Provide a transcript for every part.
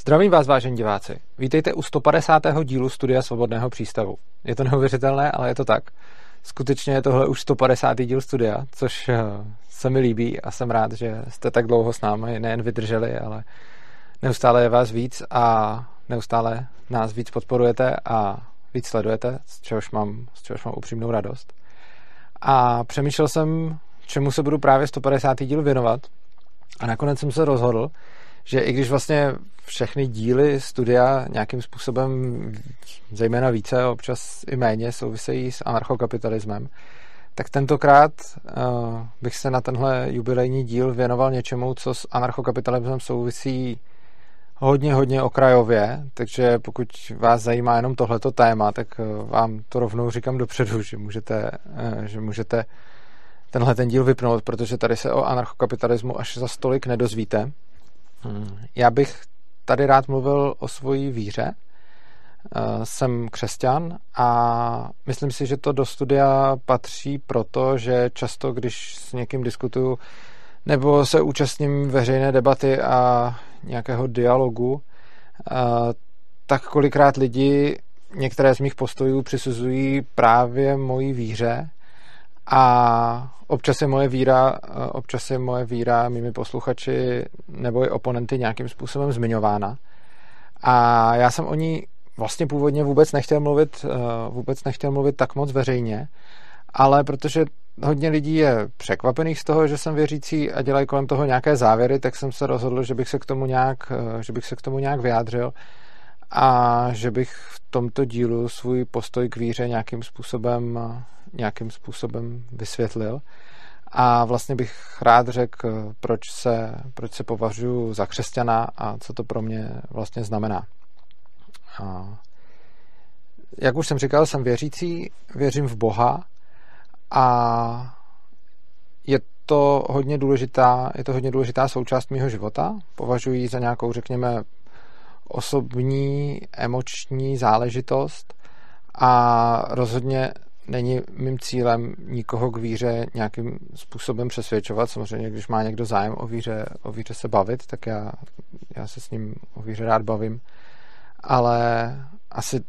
Zdravím vás, vážení diváci. Vítejte u 150. dílu Studia Svobodného přístavu. Je to neuvěřitelné, ale je to tak. Skutečně je tohle už 150. díl studia, což eh, se mi líbí a jsem rád, že jste tak dlouho s námi nejen vydrželi, ale neustále je vás víc a neustále nás víc podporujete a víc sledujete, z čehož mám, z čehož mám upřímnou radost. A přemýšlel jsem, čemu se budu právě 150. díl věnovat a nakonec jsem se rozhodl, že i když vlastně všechny díly studia nějakým způsobem, zejména více, občas i méně, souvisejí s anarchokapitalismem, tak tentokrát uh, bych se na tenhle jubilejní díl věnoval něčemu, co s anarchokapitalismem souvisí hodně, hodně okrajově, takže pokud vás zajímá jenom tohleto téma, tak uh, vám to rovnou říkám dopředu, že můžete, uh, že můžete tenhle ten díl vypnout, protože tady se o anarchokapitalismu až za stolik nedozvíte. Hmm. Já bych tady rád mluvil o svojí víře. Eh, jsem křesťan a myslím si, že to do studia patří proto, že často, když s někým diskutuju nebo se účastním veřejné debaty a nějakého dialogu, eh, tak kolikrát lidi některé z mých postojů přisuzují právě mojí víře a občas je moje víra, občas je moje víra mými posluchači nebo i oponenty nějakým způsobem zmiňována. A já jsem o ní vlastně původně vůbec nechtěl mluvit, eh, vůbec nechtěl mluvit tak moc veřejně, ale protože hodně lidí je překvapených z toho, že jsem věřící a dělají kolem toho nějaké závěry, tak jsem se rozhodl, že bych se k tomu nějak, eh, že bych se k tomu nějak vyjádřil a že bych v tomto dílu svůj postoj k víře nějakým způsobem, nějakým způsobem vysvětlil. A vlastně bych rád řekl, proč se, proč se považuji za křesťana a co to pro mě vlastně znamená. A jak už jsem říkal, jsem věřící, věřím v Boha a je to hodně důležitá, je to hodně důležitá součást mého života. Považuji ji za nějakou, řekněme, osobní, emoční záležitost a rozhodně není mým cílem nikoho k víře nějakým způsobem přesvědčovat. Samozřejmě, když má někdo zájem o víře, o víře se bavit, tak já, já se s ním o víře rád bavím. Ale asi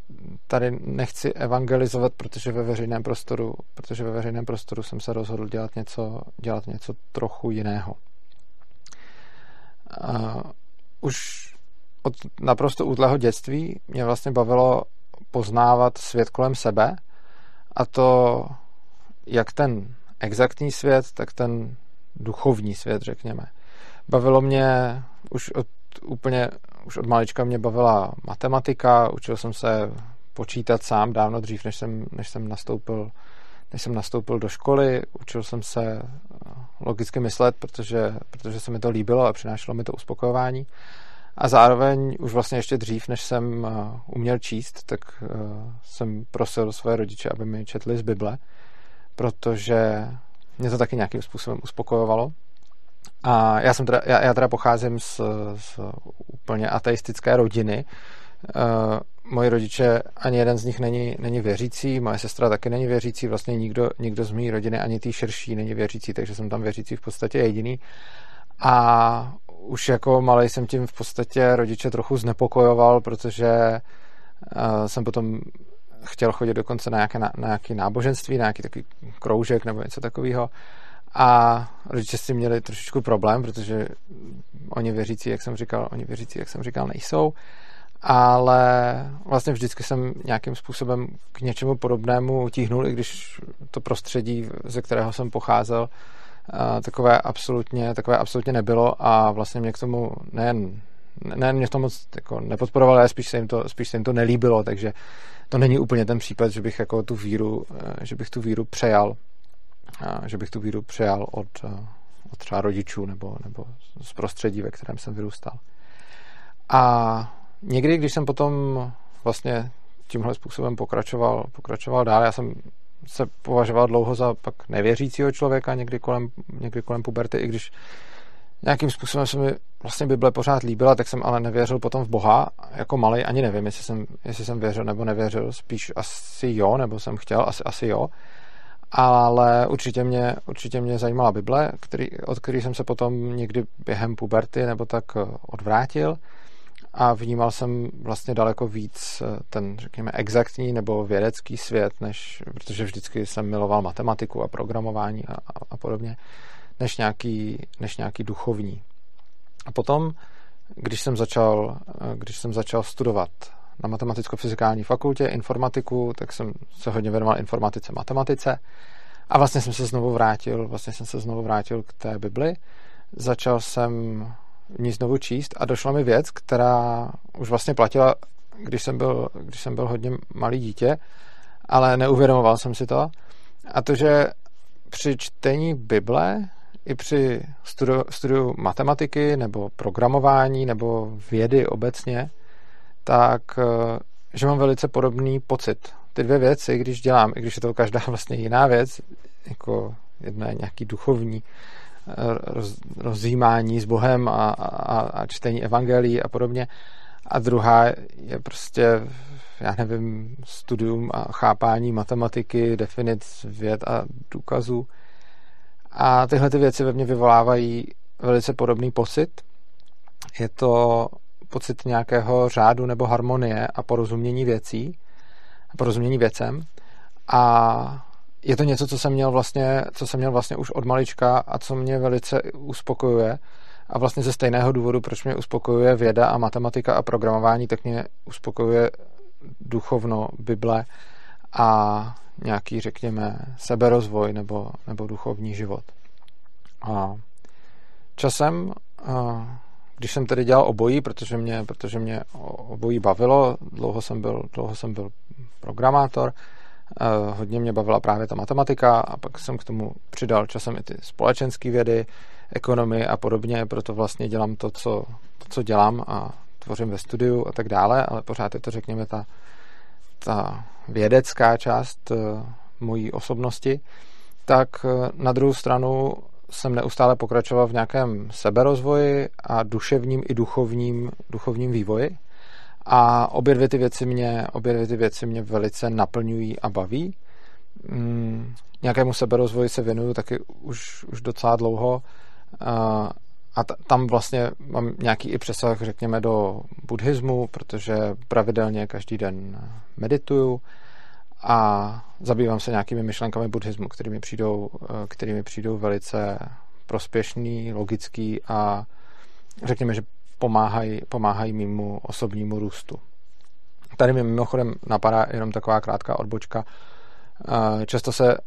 tady nechci evangelizovat, protože ve veřejném prostoru, protože ve veřejném prostoru jsem se rozhodl dělat něco, dělat něco trochu jiného. Uh, už od naprosto útlého dětství mě vlastně bavilo poznávat svět kolem sebe a to jak ten exaktní svět, tak ten duchovní svět, řekněme. Bavilo mě už od úplně, už od malička mě bavila matematika, učil jsem se počítat sám dávno dřív, než jsem, než jsem nastoupil než jsem nastoupil do školy, učil jsem se logicky myslet, protože, protože se mi to líbilo a přinášelo mi to uspokojování. A zároveň už vlastně ještě dřív, než jsem eh, uměl číst, tak eh, jsem prosil své rodiče, aby mi četli z Bible, protože mě to taky nějakým způsobem uspokojovalo. A já, jsem teda, já, já teda pocházím z, z úplně ateistické rodiny. Uh, moji rodiče, ani jeden z nich není, není věřící, moje sestra taky není věřící, vlastně nikdo, nikdo z mé rodiny, ani tý širší není věřící, takže jsem tam věřící v podstatě jediný. A už jako malý jsem tím v podstatě rodiče trochu znepokojoval, protože uh, jsem potom chtěl chodit dokonce na nějaké, na, na nějaké náboženství, na nějaký takový kroužek nebo něco takového. A rodiče s tím měli trošičku problém, protože oni věřící, jak jsem říkal, oni věřící, jak jsem říkal, nejsou. Ale vlastně vždycky jsem nějakým způsobem k něčemu podobnému utíhnul, i když to prostředí, ze kterého jsem pocházel, takové absolutně, takové absolutně nebylo a vlastně mě k tomu nejen nejen mě to moc jako nepodporoval, ale spíš se, jim to, spíš se jim to nelíbilo, takže to není úplně ten případ, že bych jako tu víru, eh, že bych tu víru přejal, že bych tu víru přejal od, eh, od třeba rodičů nebo, nebo z prostředí, ve kterém jsem vyrůstal. A někdy, když jsem potom vlastně tímhle způsobem pokračoval, pokračoval dál, já jsem se považoval dlouho za pak nevěřícího člověka, někdy kolem, někdy kolem puberty, i když nějakým způsobem se mi vlastně Bible pořád líbila, tak jsem ale nevěřil potom v Boha. Jako malý ani nevím, jestli jsem, jestli jsem věřil nebo nevěřil. Spíš asi jo, nebo jsem chtěl, asi, asi jo. Ale určitě mě, určitě mě zajímala Bible, který, od který jsem se potom někdy během puberty nebo tak odvrátil. A vnímal jsem vlastně daleko víc eh, ten, řekněme, exaktní nebo vědecký svět, než, protože vždycky jsem miloval matematiku a programování a, a, a podobně, než nějaký, než nějaký duchovní. A potom, když jsem začal, eh, když jsem začal studovat na matematicko-fyzikální fakultě informatiku, tak jsem se hodně věnoval informatice, matematice a vlastně jsem se znovu vrátil, vlastně jsem se znovu vrátil k té Bibli. Začal jsem ní znovu číst a došla mi věc, která už vlastně platila, když jsem byl, když jsem byl hodně malý dítě, ale neuvědomoval jsem si to. A to, že při čtení Bible i při studiu, studiu matematiky nebo programování nebo vědy obecně, tak eh, že mám velice podobný pocit. Ty dvě věci, když dělám, i když je to každá vlastně jiná věc, jako jedna je nějaký duchovní roz, rozjímání s Bohem a, a, a čtení evangelií a podobně, a druhá je prostě, já nevím, studium a chápání matematiky, definic věd a důkazů. A tyhle ty věci ve mně vyvolávají velice podobný pocit. Je to pocit nějakého řádu nebo harmonie a porozumění věcí, porozumění věcem. A je to něco, co jsem měl vlastně, co jsem měl vlastně už od malička a co mě velice uspokojuje. A vlastně ze stejného důvodu, proč mě uspokojuje věda a matematika a programování, tak mě uspokojuje duchovno, Bible a nějaký, řekněme, seberozvoj nebo, nebo duchovní život. A časem když jsem tedy dělal obojí, protože mě, protože mě obojí bavilo, dlouho jsem byl, dlouho jsem byl programátor, hodně mě bavila právě ta matematika a pak jsem k tomu přidal časem i ty společenské vědy, ekonomii a podobně, proto vlastně dělám to, co, to, co dělám a tvořím ve studiu a tak dále, ale pořád je to, řekněme, ta, ta vědecká část eh, mojí osobnosti, tak eh, na druhou stranu jsem neustále pokračoval v nějakém seberozvoji a duševním i duchovním, duchovním vývoji. A obě dvě ty věci mě, obě dvě ty věci mě velice naplňují a baví. Mm, nějakému seberozvoji se věnuju taky už, už docela dlouho. A, a t- tam vlastně mám nějaký i přesah, řekněme, do buddhismu, protože pravidelně každý den medituju a zabývám se nějakými myšlenkami buddhismu, kterými přijdou, eh, kterými přijdou velice prospěšný, logický a řekněme, že pomáhají, pomáhají mimo osobnímu růstu. Tady mi mimochodem napadá jenom taková krátká odbočka. Eh, často se,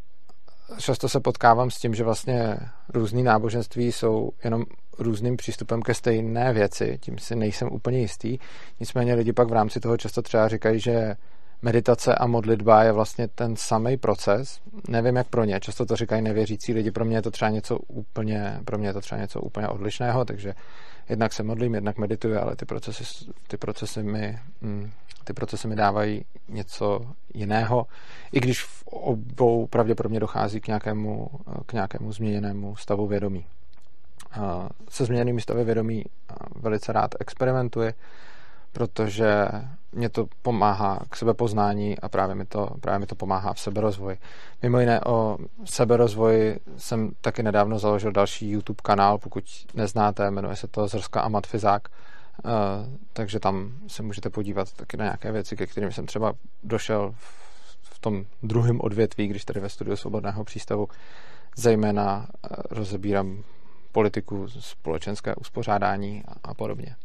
často se potkávám s tím, že vlastně různý náboženství jsou jenom různým přístupem ke stejné věci, tím si nejsem úplně jistý. Nicméně lidi pak v rámci toho často třeba říkají, že meditace a modlitba je vlastně ten samý proces. Nevím, jak pro ně. Často to říkají nevěřící lidi. Pro mě je to třeba něco úplně, pro mě je to třeba něco úplně odlišného, takže jednak se modlím, jednak medituji, ale ty procesy, ty procesy mi, mm, ty procesy mi dávají něco jiného, i když v obou pravděpodobně dochází k nějakému, k nějakému změněnému stavu vědomí. Se změněnými stavy vědomí velice rád experimentuji, protože mě to pomáhá k sebepoznání a právě mi to, právě mi to pomáhá v seberozvoji. Mimo jiné o seberozvoji jsem taky nedávno založil další YouTube kanál, pokud neznáte, jmenuje se to Zrska a Matfizák, uh, takže tam se můžete podívat taky na nějaké věci, ke kterým jsem třeba došel v, tom druhém odvětví, když tady ve studiu Svobodného přístavu zejména uh, rozebírám politiku, společenské uspořádání a podobně.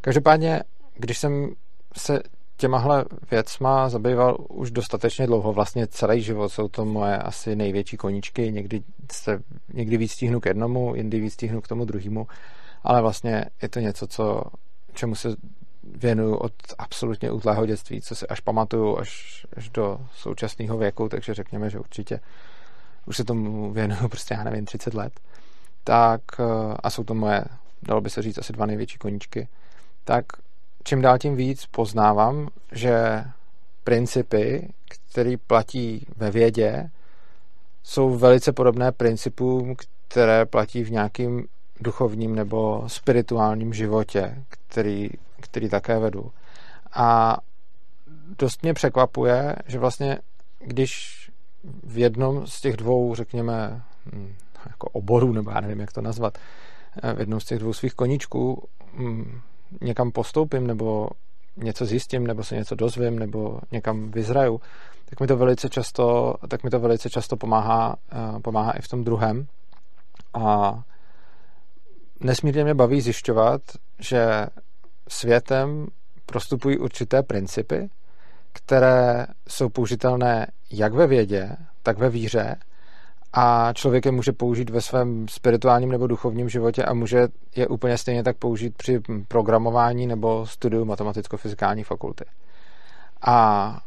Každopádně, když jsem se těmahle věcma zabýval už dostatečně dlouho, vlastně celý život jsou to moje asi největší koníčky, někdy, se, někdy víc stíhnu k jednomu, jindy víc stíhnu k tomu druhému, ale vlastně je to něco, co, čemu se věnuju od absolutně útlého dětství, co si až pamatuju až, až do současného věku, takže řekněme, že určitě už se tomu věnuju prostě, já nevím, 30 let, tak a jsou to moje, dalo by se říct, asi dva největší koníčky, tak čím dál tím víc poznávám, že principy, které platí ve vědě, jsou velice podobné principům, které platí v nějakým duchovním nebo spirituálním životě, který, který také vedu. A dost mě překvapuje, že vlastně když v jednom z těch dvou, řekněme, hm, jako oborů, nebo já nevím, jak to nazvat, v jednom z těch dvou svých koníčků hm, někam postoupím, nebo něco zjistím, nebo se něco dozvím, nebo někam vyzraju, tak mi to velice často, tak mi to velice často pomáhá, uh, pomáhá i v tom druhém. A nesmírně mě baví zjišťovat, že světem prostupují určité principy, které jsou použitelné jak ve vědě, tak ve víře a člověk je může použít ve svém spirituálním nebo duchovním životě a může je úplně stejně tak použít při programování nebo studiu matematicko-fyzikální fakulty. A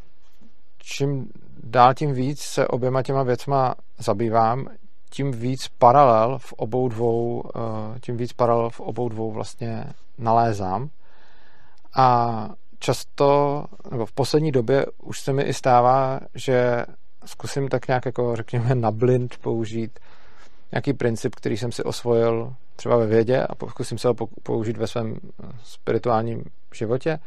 čím dál tím víc se oběma těma věcma zabývám, tím víc paralel v obou dvou, eh, tím víc paralel v obou dvou vlastně nalézám. A často, nebo v poslední době už se mi i stává, že zkusím tak nějak jako řekněme na blind použít nějaký princip, který jsem si osvojil třeba ve vědě a zkusím se ho použít ve svém eh, spirituálním životě,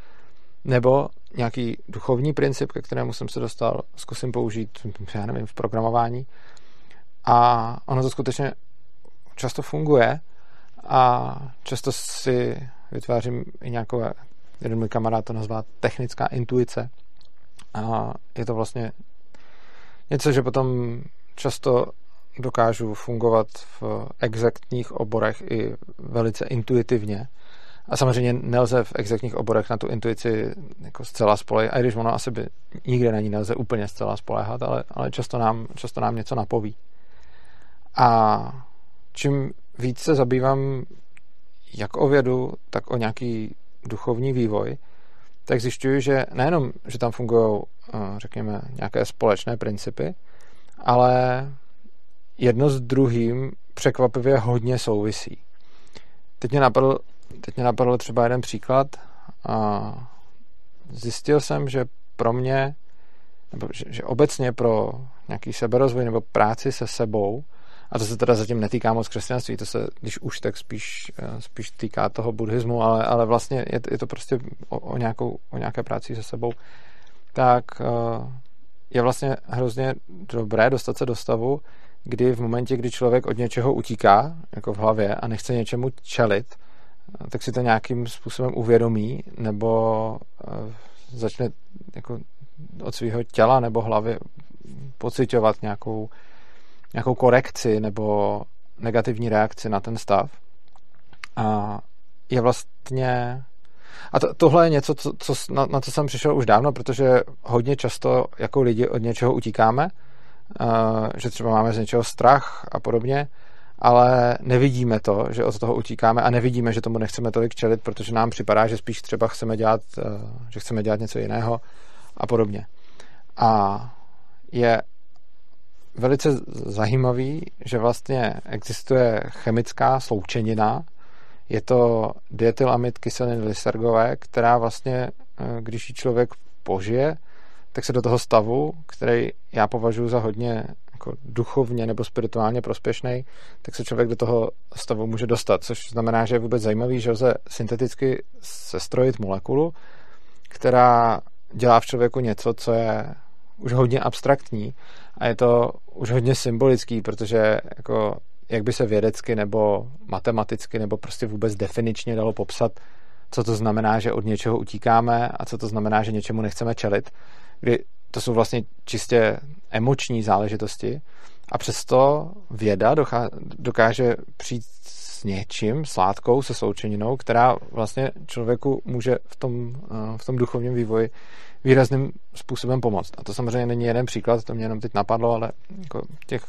nebo nějaký duchovní princip, ke kterému jsem se dostal, zkusím použít, já nevím, v programování. A ono to skutečně často funguje a často si vytvářím i nějakou, jeden můj kamarád to nazvá technická intuice. A je to vlastně něco, že potom často dokážu fungovat v exaktních oborech i velice intuitivně. A samozřejmě nelze v exaktních oborech na tu intuici jako zcela spolehat, a když ono asi by nikde na ní nelze úplně zcela spolehat, ale, ale často, nám, často nám něco napoví. A čím víc se zabývám jak o vědu, tak o nějaký duchovní vývoj, tak zjišťuju, že nejenom, že tam fungují, eh, řekněme, nějaké společné principy, ale jedno s druhým překvapivě hodně souvisí. Teď mě napadl, teď mě napadl třeba jeden příklad a zjistil jsem, že pro mě, nebo že, že obecně pro nějaký seberozvoj nebo práci se sebou a to se teda zatím netýká moc křesťanství, to se, když už, tak spíš, eh, spíš týká toho buddhismu, ale, ale vlastně je, je to prostě o, o, nějakou, o nějaké práci se sebou, tak eh, je vlastně hrozně dobré dostat se do stavu, kdy v momentě, kdy člověk od něčeho utíká, jako v hlavě, a nechce něčemu čelit, eh, tak si to nějakým způsobem uvědomí, nebo začne jako od svého těla nebo hlavy pocitovat nějakou nějakou korekci nebo negativní reakci na ten stav. A je vlastně... A to, tohle je něco, co, co, na, na co jsem přišel už dávno, protože hodně často jako lidi od něčeho utíkáme, uh, že třeba máme z něčeho strach a podobně, ale nevidíme to, že od toho utíkáme a nevidíme, že tomu nechceme tolik čelit, protože nám připadá, že spíš třeba chceme dělat, uh, že chceme dělat něco jiného a podobně. A je velice zajímavý, že vlastně existuje chemická sloučenina, je to dietylamid kyseliny lysergové, která vlastně, eh, když ji člověk požije, tak se do toho stavu, který já považuji za hodně jako duchovně nebo spirituálně prospěšný, tak se člověk do toho stavu může dostat, což znamená, že je vůbec zajímavý, že lze synteticky sestrojit molekulu, která dělá v člověku něco, co je už hodně abstraktní a je to už hodně symbolický, protože jako jak by se vědecky nebo matematicky nebo prostě vůbec definičně dalo popsat, co to znamená, že od něčeho utíkáme a co to znamená, že něčemu nechceme čelit, kdy to jsou vlastně čistě emoční záležitosti. A přesto věda dokáže přijít s něčím, s látkou, se součeninou, která vlastně člověku může v tom, v tom duchovním vývoji výrazným způsobem pomoct. A to samozřejmě není jeden příklad, to mě jenom teď napadlo, ale jako těch,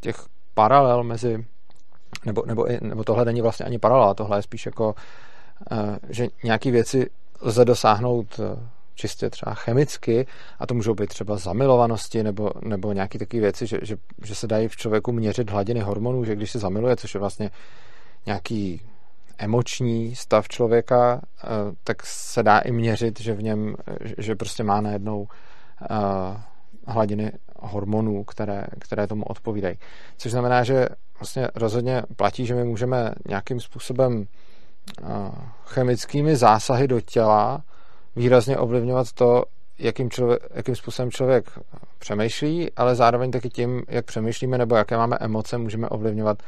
těch paralel mezi, nebo, nebo, nebo tohle není vlastně ani paralela, tohle je spíš jako, eh, že nějaké věci lze dosáhnout eh, čistě třeba chemicky a to můžou být třeba zamilovanosti nebo, nebo nějaké takové věci, že, že, že se dají v člověku měřit hladiny hormonů, že když se zamiluje, což je vlastně nějaký emoční stav člověka, eh, tak se dá i měřit, že v něm, že prostě má najednou eh, hladiny hormonů, které, které tomu odpovídají. Což znamená, že vlastně rozhodně platí, že my můžeme nějakým způsobem eh, chemickými zásahy do těla výrazně ovlivňovat to, jakým, člověk, jakým způsobem člověk přemýšlí, ale zároveň taky tím, jak přemýšlíme nebo jaké máme emoce, můžeme ovlivňovat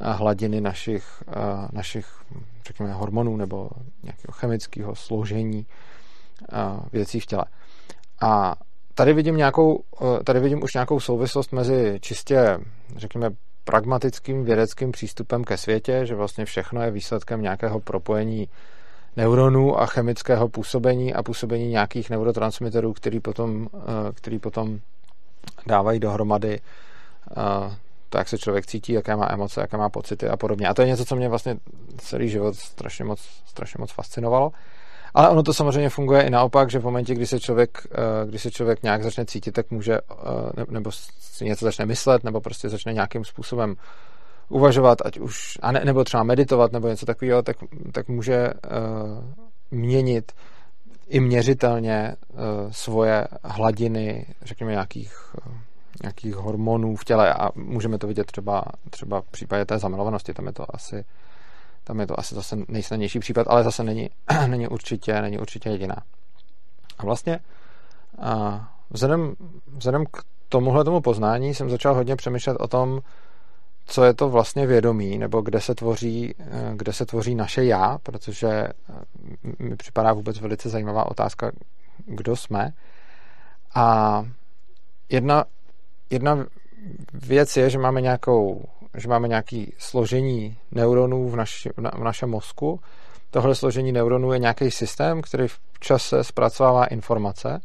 hladiny našich, našich řekněme, hormonů nebo nějakého chemického složení věcí v těle. A tady vidím, nějakou, tady vidím už nějakou souvislost mezi čistě, řekněme, pragmatickým vědeckým přístupem ke světě, že vlastně všechno je výsledkem nějakého propojení neuronů a chemického působení a působení nějakých neurotransmiterů, který potom, který potom dávají dohromady to, jak se člověk cítí, jaké má emoce, jaké má pocity a podobně. A to je něco, co mě vlastně celý život strašně moc, strašně moc fascinovalo. Ale ono to samozřejmě funguje i naopak, že v momentě, kdy se člověk, eh, kdy se člověk nějak začne cítit, tak může, eh, nebo si něco začne myslet, nebo prostě začne nějakým způsobem uvažovat, ať už, a ne, nebo třeba meditovat, nebo něco takového, tak, tak může uh, měnit i měřitelně svoje hladiny, řekněme, nějakých nějakých hormonů v těle a můžeme to vidět třeba, třeba v případě té zamilovanosti, tam je to asi tam je to asi zase nejsnadnější případ, ale zase není, není, určitě, není určitě jediná. A vlastně a vzhledem, vzhledem k tomuhle tomu poznání jsem začal hodně přemýšlet o tom, co je to vlastně vědomí, nebo kde se tvoří, kde se tvoří naše já, protože mi připadá vůbec velice zajímavá otázka, kdo jsme. A jedna jedna věc je, že máme nějakou, že máme nějaký složení neuronů v, naši, v našem mozku. Tohle složení neuronů je nějaký systém, který v čase zpracovává informace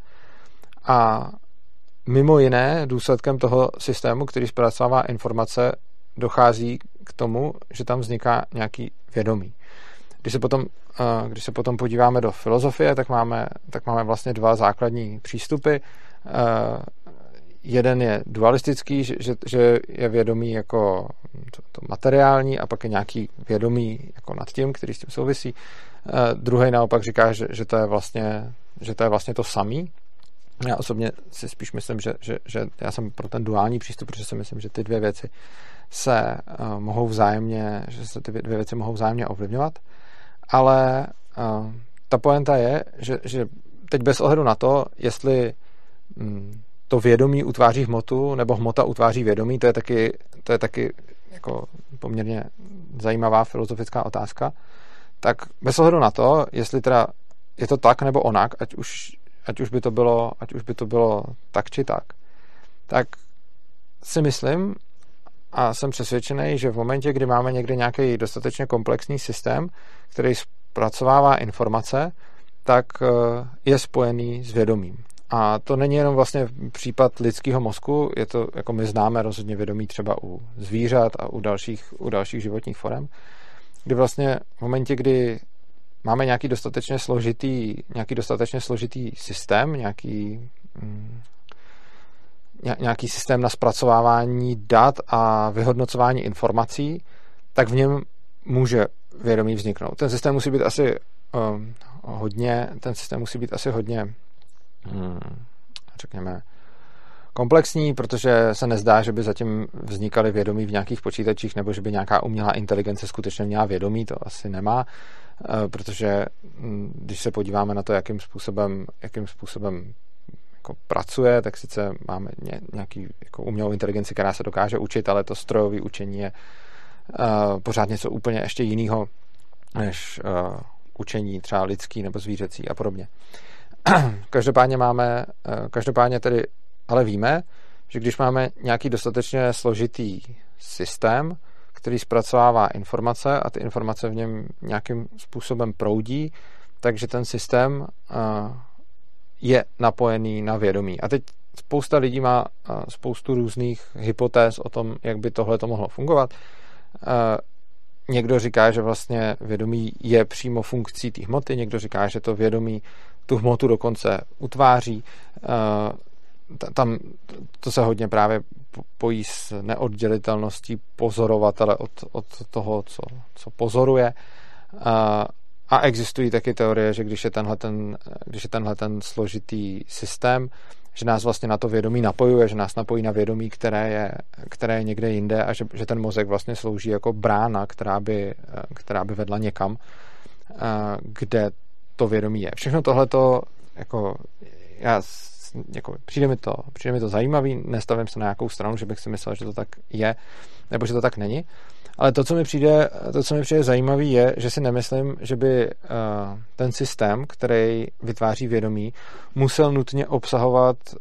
a mimo jiné důsledkem toho systému, který zpracovává informace, dochází k tomu, že tam vzniká nějaký vědomí. Když se potom, eh, když se potom podíváme do filozofie, tak máme, tak máme vlastně dva základní přístupy. Jeden je dualistický, že, že, že je vědomý jako to, to materiální a pak je nějaký vědomý jako nad tím, který s tím souvisí. Uh, druhý naopak říká, že, že, to je vlastně, že to je vlastně to samý. Já osobně si spíš myslím, že, že, že já jsem pro ten duální přístup, protože si myslím, že ty dvě věci se uh, mohou vzájemně, že se ty dvě věci mohou vzájemně ovlivňovat, ale uh, ta poenta je, že, že teď bez ohledu na to, jestli mm, to vědomí utváří hmotu, nebo hmota utváří vědomí, to je taky, to je taky jako poměrně zajímavá filozofická otázka, tak bez ohledu na to, jestli teda je to tak nebo onak, ať už, ať už, by, to bylo, ať už by to bylo tak či tak, tak si myslím a jsem přesvědčený, že v momentě, kdy máme někde nějaký dostatečně komplexní systém, který zpracovává informace, tak eh, je spojený s vědomím. A to není jenom vlastně případ lidského mozku, je to, jako my známe rozhodně vědomí třeba u zvířat a u dalších, u dalších životních forem, kdy vlastně v momentě, kdy máme nějaký dostatečně složitý, nějaký dostatečně složitý systém, nějaký, mm, nějaký systém na zpracovávání dat a vyhodnocování informací, tak v něm může vědomí vzniknout. Ten systém musí být asi um, hodně, ten systém musí být asi hodně řekněme, komplexní, protože se nezdá, že by zatím vznikaly vědomí v nějakých počítačích nebo že by nějaká umělá inteligence skutečně měla vědomí, to asi nemá, eh, protože hm, když se podíváme na to, jakým způsobem, jakým způsobem jako pracuje, tak sice máme nějaký jako umělou inteligenci, která se dokáže učit, ale to strojové učení je uh, pořád něco úplně ještě jiného než uh, učení třeba lidský nebo zvířecí a podobně. každopádně máme, eh, každopádně tedy ale víme, že když máme nějaký dostatečně složitý systém, který zpracovává informace a ty informace v něm nějakým způsobem proudí, takže ten systém eh, je napojený na vědomí. A teď spousta lidí má eh, spoustu různých hypotéz o tom, jak by tohle to mohlo fungovat. Někdo říká, že vlastně vědomí je přímo funkcí té hmoty, někdo říká, že to vědomí tu hmotu dokonce utváří. Eh, tam to se hodně právě pojí s neoddělitelností pozorovatele od, od toho, co, co pozoruje. Eh, a existují taky teorie, že když je tenhle ten, když je tenhle ten složitý systém, že nás vlastně na to vědomí napojuje, že nás napojí na vědomí, které je, které je někde jinde a že, že ten mozek vlastně slouží jako brána, která by, která by vedla někam, kde to vědomí je. Všechno tohleto, jako já jako, přijde, mi to, přijde mi to zajímavý, nestavím se na nějakou stranu, že bych si myslel, že to tak je, nebo že to tak není. Ale to, co mi přijde, to, co mi přijde zajímavý, je, že si nemyslím, že by uh, ten systém, který vytváří vědomí, musel nutně obsahovat, uh,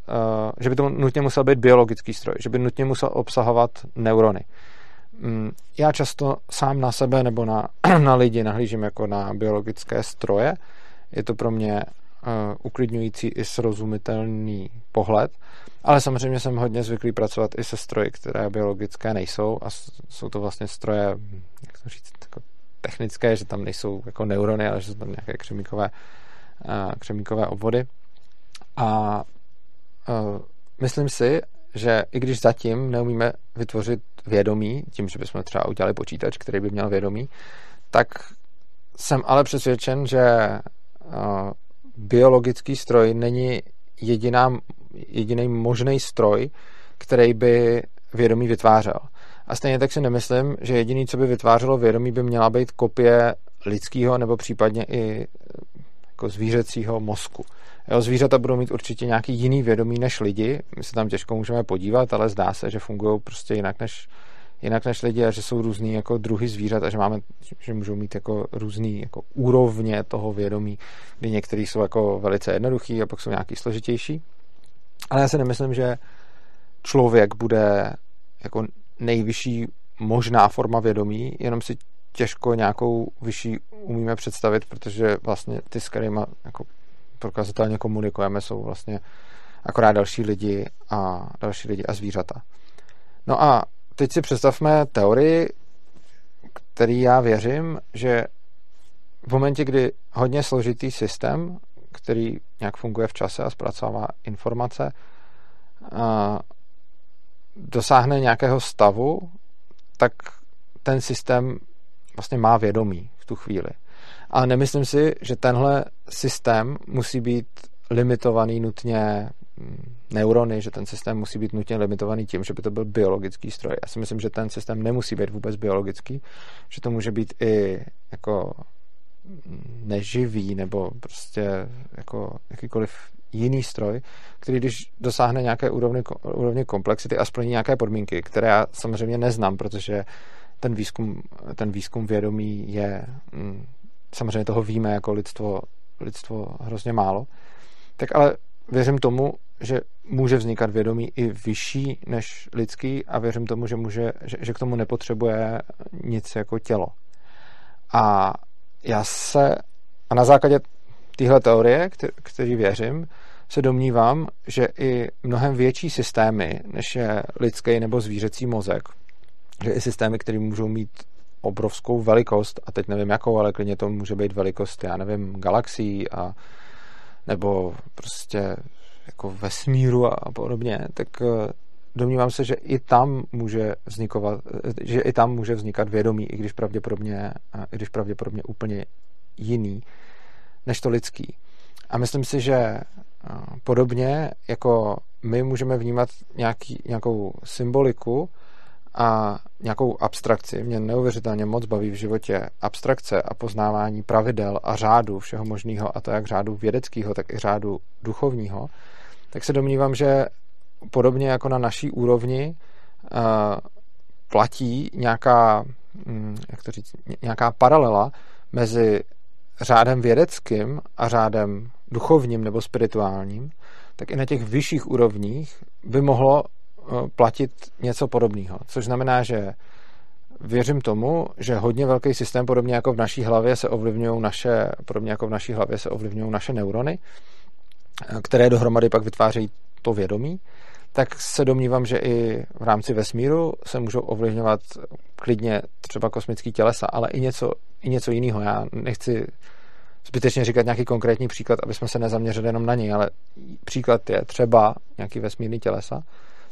že by to nutně musel být biologický stroj, že by nutně musel obsahovat neurony. Um, já často sám na sebe nebo na, na lidi nahlížím jako na biologické stroje. Je to pro mě uh, uklidňující i srozumitelný pohled. Ale samozřejmě jsem hodně zvyklý pracovat i se stroji, které biologické nejsou a jsou to vlastně stroje, jak to říct, jako technické, že tam nejsou jako neurony, ale že jsou tam nějaké křemíkové, uh, křemíkové obvody. A uh, myslím si, že i když zatím neumíme vytvořit vědomí, tím, že bychom třeba udělali počítač, který by měl vědomí, tak jsem ale přesvědčen, že biologický stroj není jediná jediný možný stroj, který by vědomí vytvářel. A stejně tak si nemyslím, že jediný, co by vytvářelo vědomí, by měla být kopie lidského nebo případně i jako zvířecího mozku. Jo, zvířata budou mít určitě nějaký jiný vědomí než lidi. My se tam těžko můžeme podívat, ale zdá se, že fungují prostě jinak než, jinak než lidi a že jsou různý jako druhy zvířat a že máme, že můžou mít jako různý jako úrovně toho vědomí, kdy některý jsou jako velice jednoduchý a pak jsou nějaký složitější. Ale já si nemyslím, že člověk bude jako nejvyšší možná forma vědomí, jenom si těžko nějakou vyšší umíme představit, protože vlastně ty, s kterými jako prokazatelně komunikujeme, jsou vlastně akorát další lidi a další lidi a zvířata. No a teď si představme teorii, který já věřím, že v momentě, kdy hodně složitý systém, který nějak funguje v čase a zpracovává informace, a dosáhne nějakého stavu, tak ten systém vlastně má vědomí v tu chvíli. Ale nemyslím si, že tenhle systém musí být limitovaný nutně neurony, že ten systém musí být nutně limitovaný tím, že by to byl biologický stroj. Já si myslím, že ten systém nemusí být vůbec biologický, že to může být i jako neživý nebo prostě jako jakýkoliv jiný stroj, který když dosáhne nějaké úrovně, úrovně komplexity a splní nějaké podmínky, které já samozřejmě neznám, protože ten výzkum, ten výzkum vědomí je, mm, samozřejmě toho víme jako lidstvo, lidstvo hrozně málo, tak ale věřím tomu, že může vznikat vědomí i vyšší než lidský a věřím tomu, že, může, že, že k tomu nepotřebuje nic jako tělo. A já se, a na základě téhle teorie, který věřím, se domnívám, že i mnohem větší systémy, než je lidský nebo zvířecí mozek, že i systémy, které můžou mít obrovskou velikost, a teď nevím jakou, ale klidně to může být velikost, já nevím, galaxií a nebo prostě jako vesmíru a podobně, tak eh, domnívám se, že i tam může vznikovat, eh, že i tam může vznikat vědomí, i když pravděpodobně, eh, i když pravděpodobně úplně jiný než to lidský. A myslím si, že podobně jako my můžeme vnímat nějaký, nějakou symboliku a nějakou abstrakci. Mě neuvěřitelně moc baví v životě abstrakce a poznávání pravidel a řádu všeho možného, a to jak řádu vědeckého, tak i řádu duchovního, tak se domnívám, že podobně jako na naší úrovni platí nějaká, hm, jak to říct, nějaká paralela mezi řádem vědeckým a řádem duchovním nebo spirituálním, tak i na těch vyšších úrovních by mohlo eh, platit něco podobného. Což znamená, že věřím tomu, že hodně velký systém, podobně jako v naší hlavě se ovlivňují naše, podobně jako v naší hlavě se ovlivňují naše neurony, eh, které dohromady pak vytvářejí to vědomí, tak se domnívám, že i v rámci vesmíru se můžou ovlivňovat klidně třeba kosmické tělesa, ale i něco, i něco jiného. Já nechci zbytečně říkat nějaký konkrétní příklad, aby jsme se nezaměřili jenom na něj, ale příklad je třeba nějaký vesmírný tělesa,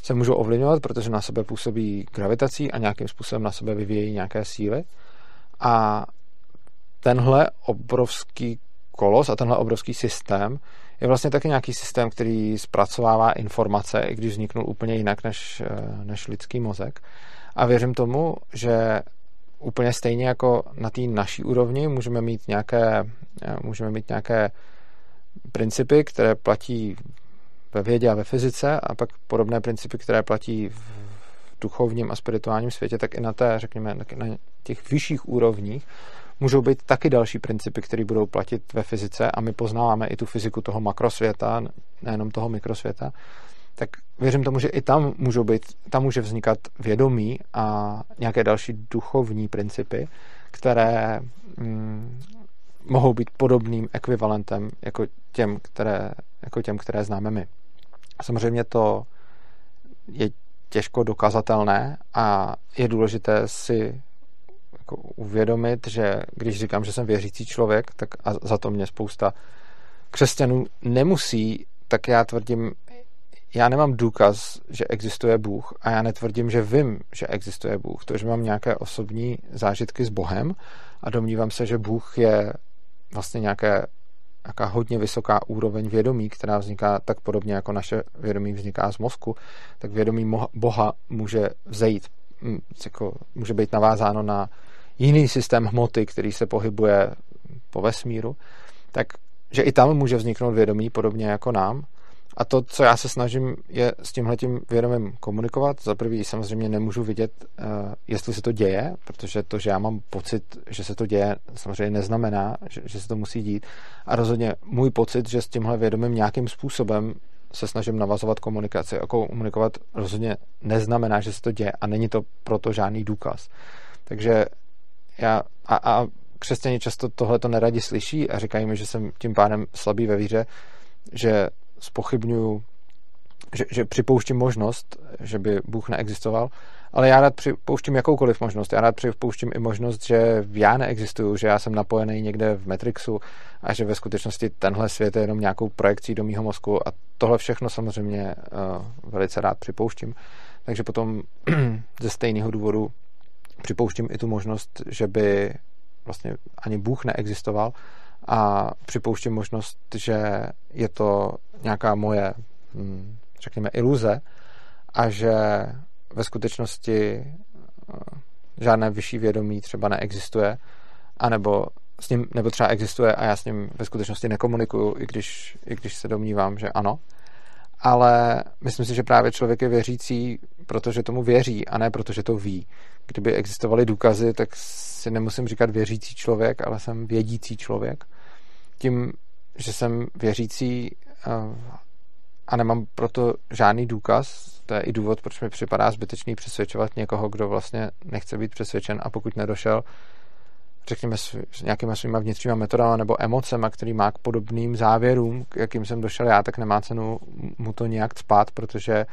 se můžou ovlivňovat, protože na sebe působí gravitací a nějakým způsobem na sebe vyvíjejí nějaké síly. A tenhle obrovský kolos a tenhle obrovský systém je vlastně taky nějaký systém, který zpracovává informace, i když vzniknul úplně jinak než, než lidský mozek. A věřím tomu, že úplně stejně jako na té naší úrovni můžeme mít nějaké, můžeme mít nějaké principy, které platí ve vědě a ve fyzice a pak podobné principy, které platí v duchovním a spirituálním světě, tak i na té, řekněme, na těch vyšších úrovních můžou být taky další principy, které budou platit ve fyzice a my poznáváme i tu fyziku toho makrosvěta, nejenom toho mikrosvěta, tak věřím tomu, že i tam můžou být, tam může vznikat vědomí a nějaké další duchovní principy, které mm, mohou být podobným ekvivalentem jako těm, které, jako těm, které známe my. Samozřejmě to je těžko dokazatelné a je důležité si jako uvědomit, že když říkám, že jsem věřící člověk, tak a za to mě spousta křesťanů nemusí, tak já tvrdím, já nemám důkaz, že existuje Bůh a já netvrdím, že vím, že existuje Bůh. To, že mám nějaké osobní zážitky s Bohem a domnívám se, že Bůh je vlastně nějaké, nějaká hodně vysoká úroveň vědomí, která vzniká tak podobně, jako naše vědomí vzniká z mozku, tak vědomí Boha může vzejít, jako může být navázáno na jiný systém hmoty, který se pohybuje po vesmíru, tak že i tam může vzniknout vědomí, podobně jako nám. A to, co já se snažím, je s tímhletím vědomím komunikovat. Za prvý samozřejmě nemůžu vidět, uh, jestli se to děje, protože to, že já mám pocit, že se to děje, samozřejmě neznamená, že, že se to musí dít. A rozhodně můj pocit, že s tímhle vědomím nějakým způsobem se snažím navazovat komunikaci a komunikovat rozhodně neznamená, že se to děje a není to proto žádný důkaz. Takže já, a, a křesťani často tohle to neradi slyší a říkají mi, že jsem tím pádem slabý ve víře, že spochybnuju, že, že připouštím možnost, že by Bůh neexistoval, ale já rád připouštím jakoukoliv možnost. Já rád připouštím i možnost, že já neexistuju, že já jsem napojený někde v Matrixu a že ve skutečnosti tenhle svět je jenom nějakou projekcí do mýho mozku a tohle všechno samozřejmě uh, velice rád připouštím. Takže potom ze stejného důvodu připouštím i tu možnost, že by vlastně ani Bůh neexistoval a připouštím možnost, že je to nějaká moje, hm, řekněme, iluze a že ve skutečnosti eh, žádné vyšší vědomí třeba neexistuje, anebo s ním, nebo třeba existuje a já s ním ve skutečnosti nekomunikuju, i když, i když se domnívám, že ano. Ale myslím si, že právě člověk je věřící, protože tomu věří a ne protože to ví. Kdyby existovaly důkazy, tak si nemusím říkat věřící člověk, ale jsem vědící člověk. Tím, že jsem věřící eh, a nemám proto žádný důkaz, to je i důvod, proč mi připadá zbytečný přesvědčovat někoho, kdo vlastně nechce být přesvědčen a pokud nedošel, řekněme, s, nějakýma svýma vnitřníma metodama nebo emocema, který má k podobným závěrům, k jakým jsem došel já, tak nemá cenu mu to nějak spát, protože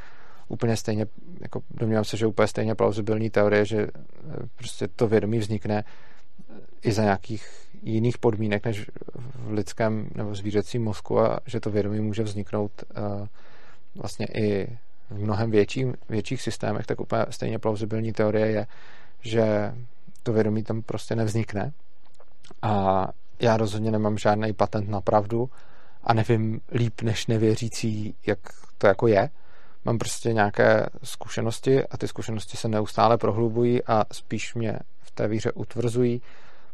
úplně stejně, jako domnívám se, že úplně stejně plauzibilní teorie, že eh, prostě to vědomí vznikne i za nějakých jiných podmínek než v lidském nebo zvířecím mozku a že to vědomí může vzniknout uh, vlastně i v mnohem větším, větších systémech, tak úplně stejně plauzibilní teorie je, že to vědomí tam prostě nevznikne. A já rozhodně nemám žádný patent na pravdu a nevím líp než nevěřící, jak to jako je. Mám prostě nějaké zkušenosti a ty zkušenosti se neustále prohlubují a spíš mě v té víře utvrzují,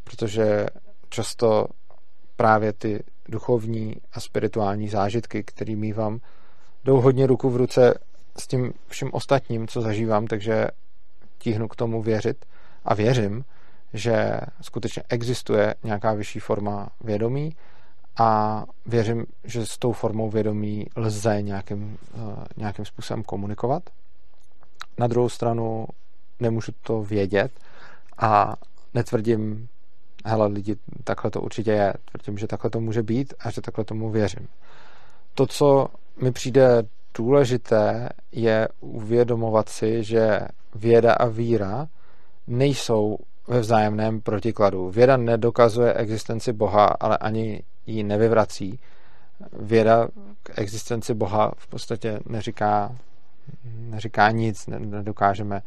protože často právě ty duchovní a spirituální zážitky, které mývám, jdou hodně ruku v ruce s tím vším ostatním, co zažívám, takže tíhnu k tomu věřit a věřím, že skutečně existuje nějaká vyšší forma vědomí a věřím, že s tou formou vědomí lze nějakým, eh, nějakým způsobem komunikovat. Na druhou stranu nemůžu to vědět a netvrdím, hele lidi, takhle to určitě je. Tvrdím, že takhle to může být a že takhle tomu věřím. To, co mi přijde důležité, je uvědomovat si, že věda a víra nejsou ve vzájemném protikladu. Věda nedokazuje existenci Boha, ale ani ji nevyvrací. Věda k existenci Boha v podstatě neříká, neříká nic, nedokážeme,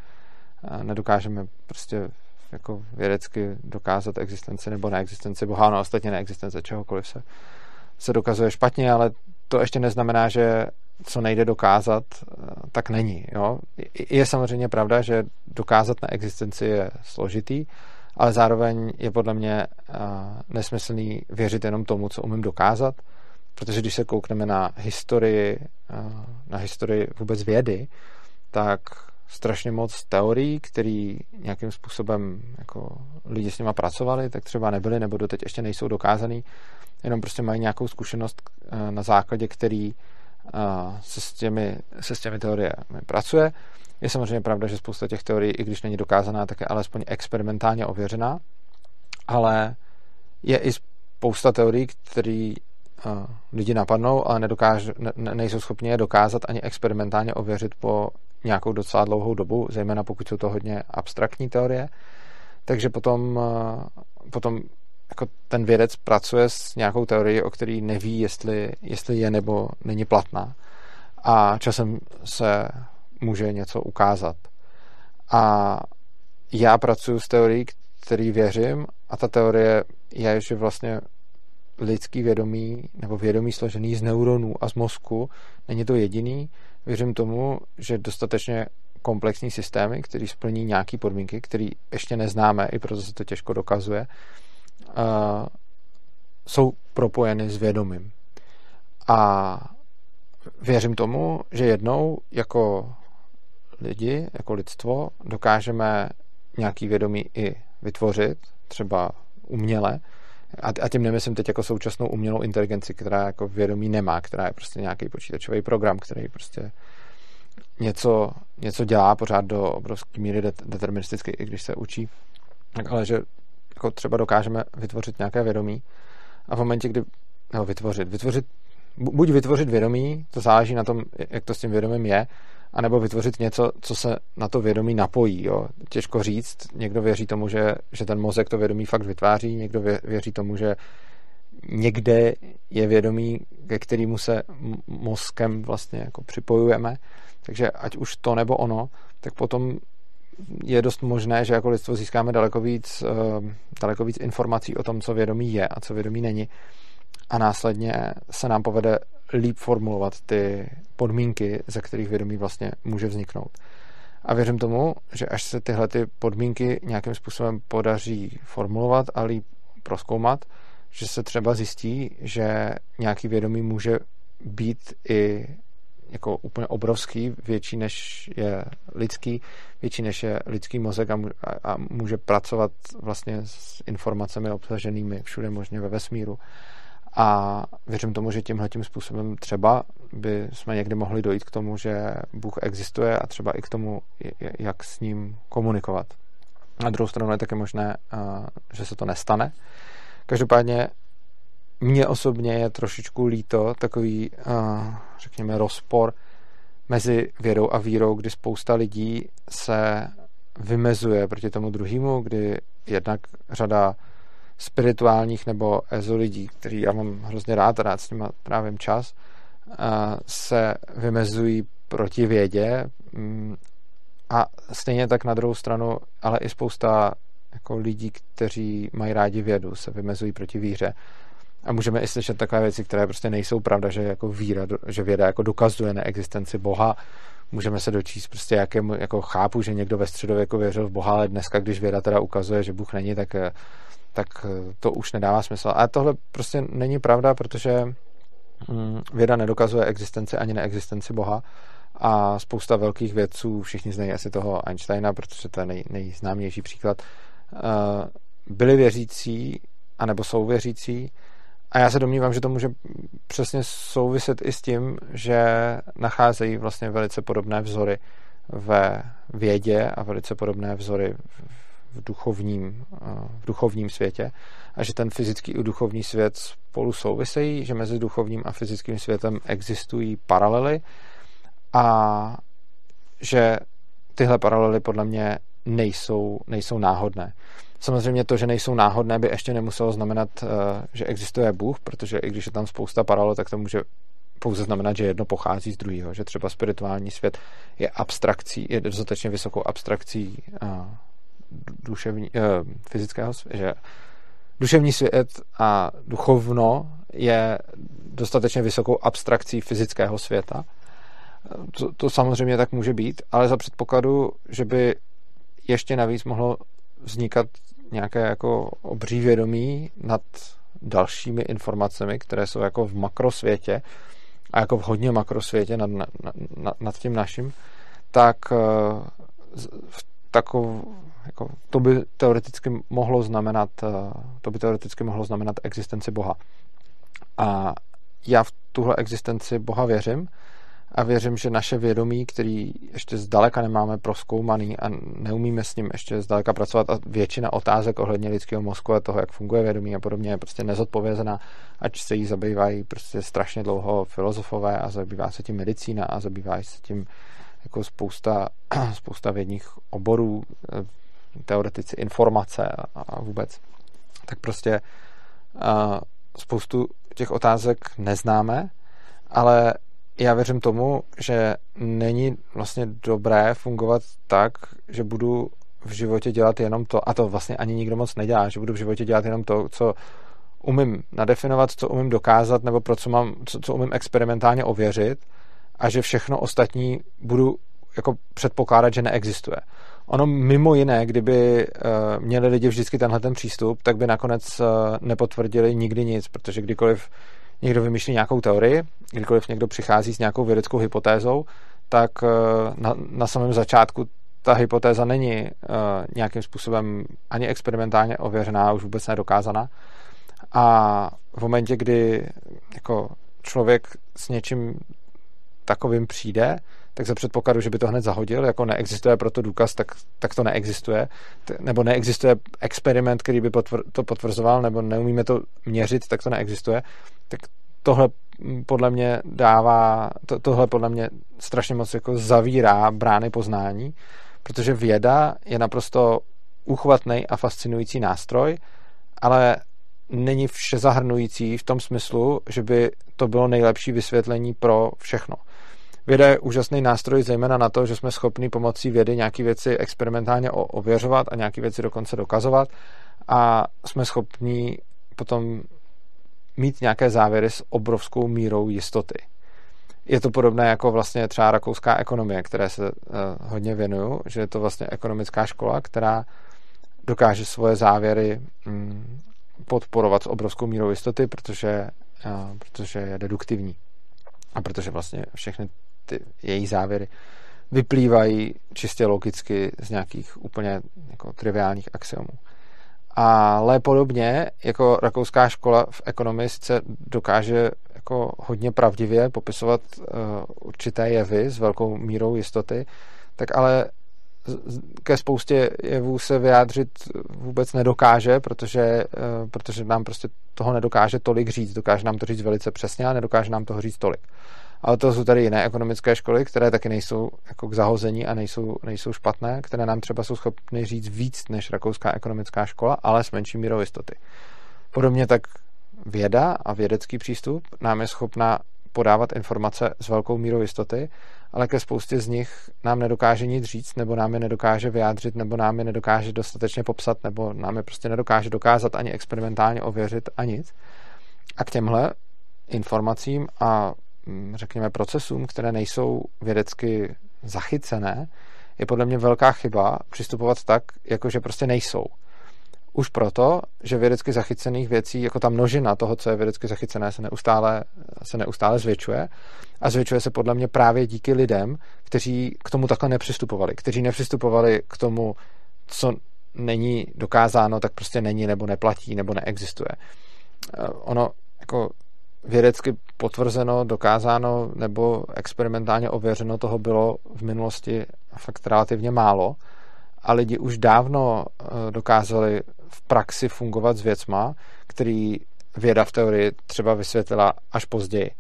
nedokážeme prostě jako vědecky dokázat existenci nebo neexistenci Boha, no ostatně neexistence čehokoliv se, se dokazuje špatně, ale to ještě neznamená, že co nejde dokázat, tak není. Jo? Je samozřejmě pravda, že dokázat na existenci je složitý, ale zároveň je podle mě nesmyslný věřit jenom tomu, co umím dokázat protože když se koukneme na historii, na historii vůbec vědy, tak strašně moc teorií, které nějakým způsobem jako lidi s nima pracovali, tak třeba nebyly nebo doteď ještě nejsou dokázaný, jenom prostě mají nějakou zkušenost, na základě který se s těmi, se s těmi teoriemi pracuje. Je samozřejmě pravda, že spousta těch teorií, i když není dokázaná, tak je alespoň experimentálně ověřená, ale je i spousta teorií, které lidi napadnou, ale nedokáž, ne, nejsou schopni je dokázat ani experimentálně ověřit po nějakou docela dlouhou dobu, zejména pokud jsou to hodně abstraktní teorie. Takže potom, potom jako ten vědec pracuje s nějakou teorií, o který neví, jestli, jestli je nebo není platná. A časem se může něco ukázat. A já pracuji s teorií, který věřím a ta teorie je, že vlastně lidský vědomí nebo vědomí složený z neuronů a z mozku není to jediný. Věřím tomu, že dostatečně komplexní systémy, který splní nějaké podmínky, které ještě neznáme, i proto se to těžko dokazuje, jsou propojeny s vědomím. A věřím tomu, že jednou jako lidi, jako lidstvo, dokážeme nějaký vědomí i vytvořit, třeba uměle, a, tím nemyslím teď jako současnou umělou inteligenci, která jako vědomí nemá, která je prostě nějaký počítačový program, který prostě něco, něco dělá pořád do obrovské míry deterministicky, i když se učí, tak ale že jako třeba dokážeme vytvořit nějaké vědomí a v momentě, kdy nebo vytvořit, vytvořit buď vytvořit vědomí, to záleží na tom, jak to s tím vědomím je, anebo vytvořit něco, co se na to vědomí napojí. Jo. Těžko říct, někdo věří tomu, že, že ten mozek to vědomí fakt vytváří, někdo věří tomu, že někde je vědomí, ke kterému se mozkem vlastně jako připojujeme. Takže ať už to nebo ono, tak potom je dost možné, že jako lidstvo získáme daleko víc, eh, daleko víc informací o tom, co vědomí je a co vědomí není. A následně se nám povede líp formulovat ty podmínky, za kterých vědomí vlastně může vzniknout. A věřím tomu, že až se tyhle ty podmínky nějakým způsobem podaří formulovat a líp proskoumat, že se třeba zjistí, že nějaký vědomí může být i jako úplně obrovský, větší než je lidský, větší než je lidský mozek a, a může pracovat vlastně s informacemi obsaženými všude možně ve vesmíru. A věřím tomu, že tímhle tím způsobem třeba by jsme někdy mohli dojít k tomu, že Bůh existuje a třeba i k tomu, jak s ním komunikovat. Na druhou stranu je také možné, že se to nestane. Každopádně mně osobně je trošičku líto takový, řekněme, rozpor mezi vědou a vírou, kdy spousta lidí se vymezuje proti tomu druhému, kdy jednak řada spirituálních nebo ezo lidí, který já mám hrozně rád, rád s nimi trávím čas, se vymezují proti vědě mm, a stejně tak na druhou stranu, ale i spousta jako lidí, kteří mají rádi vědu, se vymezují proti víře. A můžeme i slyšet takové věci, které prostě nejsou pravda, že jako víra, že věda jako dokazuje neexistenci Boha. Můžeme se dočíst prostě, jakému, jako chápu, že někdo ve středověku věřil v Boha, ale dneska, když věda teda ukazuje, že Bůh není, tak tak eh, to už nedává smysl. A tohle prostě není pravda, protože mm, věda nedokazuje existenci ani neexistenci Boha a spousta velkých vědců, všichni znají asi toho Einsteina, protože to je nej, nejznámější příklad, eh, byli věřící, anebo jsou věřící a já se domnívám, že to může přesně souviset i s tím, že nacházejí vlastně velice podobné vzory ve vědě a velice podobné vzory v duchovním, v duchovním světě a že ten fyzický i duchovní svět spolu souvisejí, že mezi duchovním a fyzickým světem existují paralely a že tyhle paralely podle mě nejsou, nejsou náhodné. Samozřejmě to, že nejsou náhodné, by ještě nemuselo znamenat, eh, že existuje Bůh, protože i když je tam spousta paralel, tak to může pouze znamenat, že jedno pochází z druhého, že třeba spirituální svět je abstrakcí, je dostatečně vysokou abstrakcí eh, duševní, eh, fyzického že duševní svět a duchovno je dostatečně vysokou abstrakcí fyzického světa. To, to samozřejmě tak může být, ale za předpokladu, že by ještě navíc mohlo vznikat nějaké jako obří vědomí nad dalšími informacemi, které jsou jako v makrosvětě a jako v hodně makrosvětě nad, nad, nad tím naším, tak eh, v takov, jako, to by teoreticky mohlo znamenat eh, to by teoreticky mohlo znamenat existenci Boha. A já v tuhle existenci Boha věřím a věřím, že naše vědomí, který ještě zdaleka nemáme proskoumaný a neumíme s ním ještě zdaleka pracovat a většina otázek ohledně lidského mozku a toho, jak funguje vědomí a podobně je prostě nezodpovězená, ať se jí zabývají prostě strašně dlouho filozofové a zabývá se tím medicína a zabývá se tím jako spousta, spousta vědních oborů, eh, teoretici informace a vůbec. Tak prostě uh, spoustu těch otázek neznáme, ale já věřím tomu, že není vlastně dobré fungovat tak, že budu v životě dělat jenom to, a to vlastně ani nikdo moc nedělá, že budu v životě dělat jenom to, co umím nadefinovat, co umím dokázat, nebo pro co, mám, co, co umím experimentálně ověřit a že všechno ostatní budu jako předpokládat, že neexistuje. Ono mimo jiné, kdyby uh, měli lidi vždycky tenhle ten přístup, tak by nakonec uh, nepotvrdili nikdy nic, protože kdykoliv někdo vymýšlí nějakou teorii, kdykoliv někdo přichází s nějakou vědeckou hypotézou, tak uh, na, na samém začátku ta hypotéza není uh, nějakým způsobem ani experimentálně ověřená, už vůbec nedokázaná. A v momentě, kdy jako člověk s něčím takovým přijde, tak za předpokladu, že by to hned zahodil, jako neexistuje proto důkaz, tak, tak to neexistuje, nebo neexistuje experiment, který by potvr, to potvrzoval, nebo neumíme to měřit, tak to neexistuje, tak tohle podle mě dává, to, tohle podle mě strašně moc jako zavírá brány poznání, protože věda je naprosto uchvatný a fascinující nástroj, ale není vše zahrnující v tom smyslu, že by to bylo nejlepší vysvětlení pro všechno. Věda je úžasný nástroj, zejména na to, že jsme schopni pomocí vědy nějaké věci experimentálně ověřovat a nějaké věci dokonce dokazovat a jsme schopni potom mít nějaké závěry s obrovskou mírou jistoty. Je to podobné jako vlastně třeba rakouská ekonomie, které se uh, hodně věnuju, že je to vlastně ekonomická škola, která dokáže svoje závěry um, podporovat s obrovskou mírou jistoty, protože, uh, protože je deduktivní. A protože vlastně všechny ty její závěry vyplývají čistě logicky z nějakých úplně jako triviálních axiomů. Ale podobně jako rakouská škola v ekonomii sice dokáže jako hodně pravdivě popisovat uh, určité jevy s velkou mírou jistoty, tak ale ke spoustě jevů se vyjádřit vůbec nedokáže, protože, uh, protože nám prostě toho nedokáže tolik říct. Dokáže nám to říct velice přesně, ale nedokáže nám toho říct tolik ale to jsou tady jiné ekonomické školy, které taky nejsou jako k zahození a nejsou, nejsou špatné, které nám třeba jsou schopny říct víc než rakouská ekonomická škola, ale s menší mírou jistoty. Podobně tak věda a vědecký přístup nám je schopná podávat informace s velkou mírou jistoty, ale ke spoustě z nich nám nedokáže nic říct, nebo nám je nedokáže vyjádřit, nebo nám je nedokáže dostatečně popsat, nebo nám je prostě nedokáže dokázat ani experimentálně ověřit a nic. A k těmhle informacím a řekněme, procesům, které nejsou vědecky zachycené, je podle mě velká chyba přistupovat tak, jako že prostě nejsou. Už proto, že vědecky zachycených věcí, jako ta množina toho, co je vědecky zachycené, se neustále, se neustále zvětšuje. A zvětšuje se podle mě právě díky lidem, kteří k tomu takhle nepřistupovali. Kteří nepřistupovali k tomu, co není dokázáno, tak prostě není, nebo neplatí, nebo neexistuje. Eh, ono, jako vědecky potvrzeno, dokázáno nebo experimentálně ověřeno toho bylo v minulosti fakt relativně málo a lidi už dávno eh, dokázali v praxi fungovat s věcma, který věda v teorii třeba vysvětlila až později.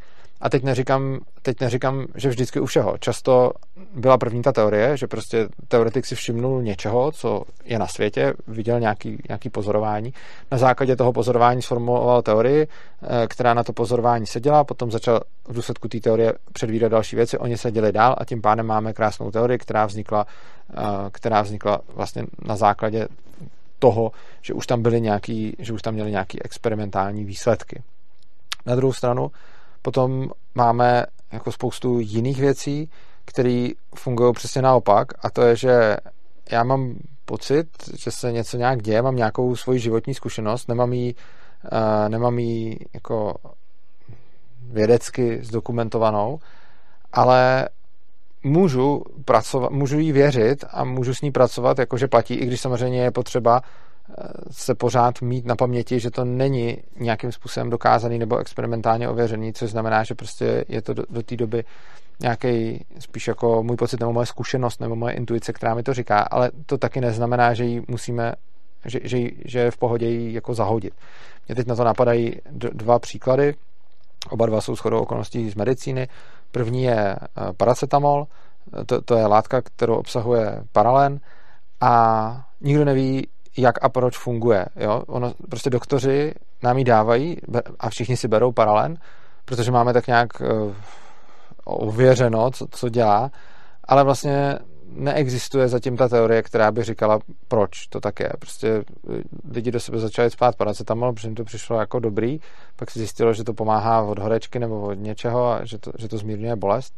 A teď neříkám, teď neříkám, že vždycky u všeho. Často byla první ta teorie, že prostě teoretik si všimnul něčeho, co je na světě, viděl nějaký, nějaký pozorování. Na základě toho pozorování sformuloval teorii, eh, která na to pozorování seděla, potom začal v důsledku té teorie předvídat další věci, oni seděli dál a tím pádem máme krásnou teorii, která vznikla, eh, která vznikla vlastně na základě toho, že už tam byly nějaký, že už tam měli nějaký experimentální výsledky. Na druhou stranu, Potom máme jako spoustu jiných věcí, které fungují přesně naopak a to je, že já mám pocit, že se něco nějak děje, mám nějakou svoji životní zkušenost, nemám ji nemám ji jako vědecky zdokumentovanou, ale můžu, pracovat, můžu jí věřit a můžu s ní pracovat, jakože platí, i když samozřejmě je potřeba se pořád mít na paměti, že to není nějakým způsobem dokázaný nebo experimentálně ověřený, což znamená, že prostě je to do, do té doby nějaký spíš jako můj pocit nebo moje zkušenost nebo moje intuice, která mi to říká, ale to taky neznamená, že ji musíme, že, že, že je v pohodě ji jako zahodit. Mě teď na to napadají dva příklady, oba dva jsou shodou okolností z medicíny. První je eh, paracetamol, to, to je látka, kterou obsahuje paralen a nikdo neví, jak a proč funguje. Jo? Ono, prostě doktoři nám ji dávají a všichni si berou paralen, protože máme tak nějak eh, ověřeno, co, co dělá, ale vlastně neexistuje zatím ta teorie, která by říkala, proč to tak je. Prostě eh, lidi do sebe začali spát paracetamol, protože jim to přišlo jako dobrý, pak se zjistilo, že to pomáhá od horečky nebo od něčeho a že to, že to zmírňuje bolest,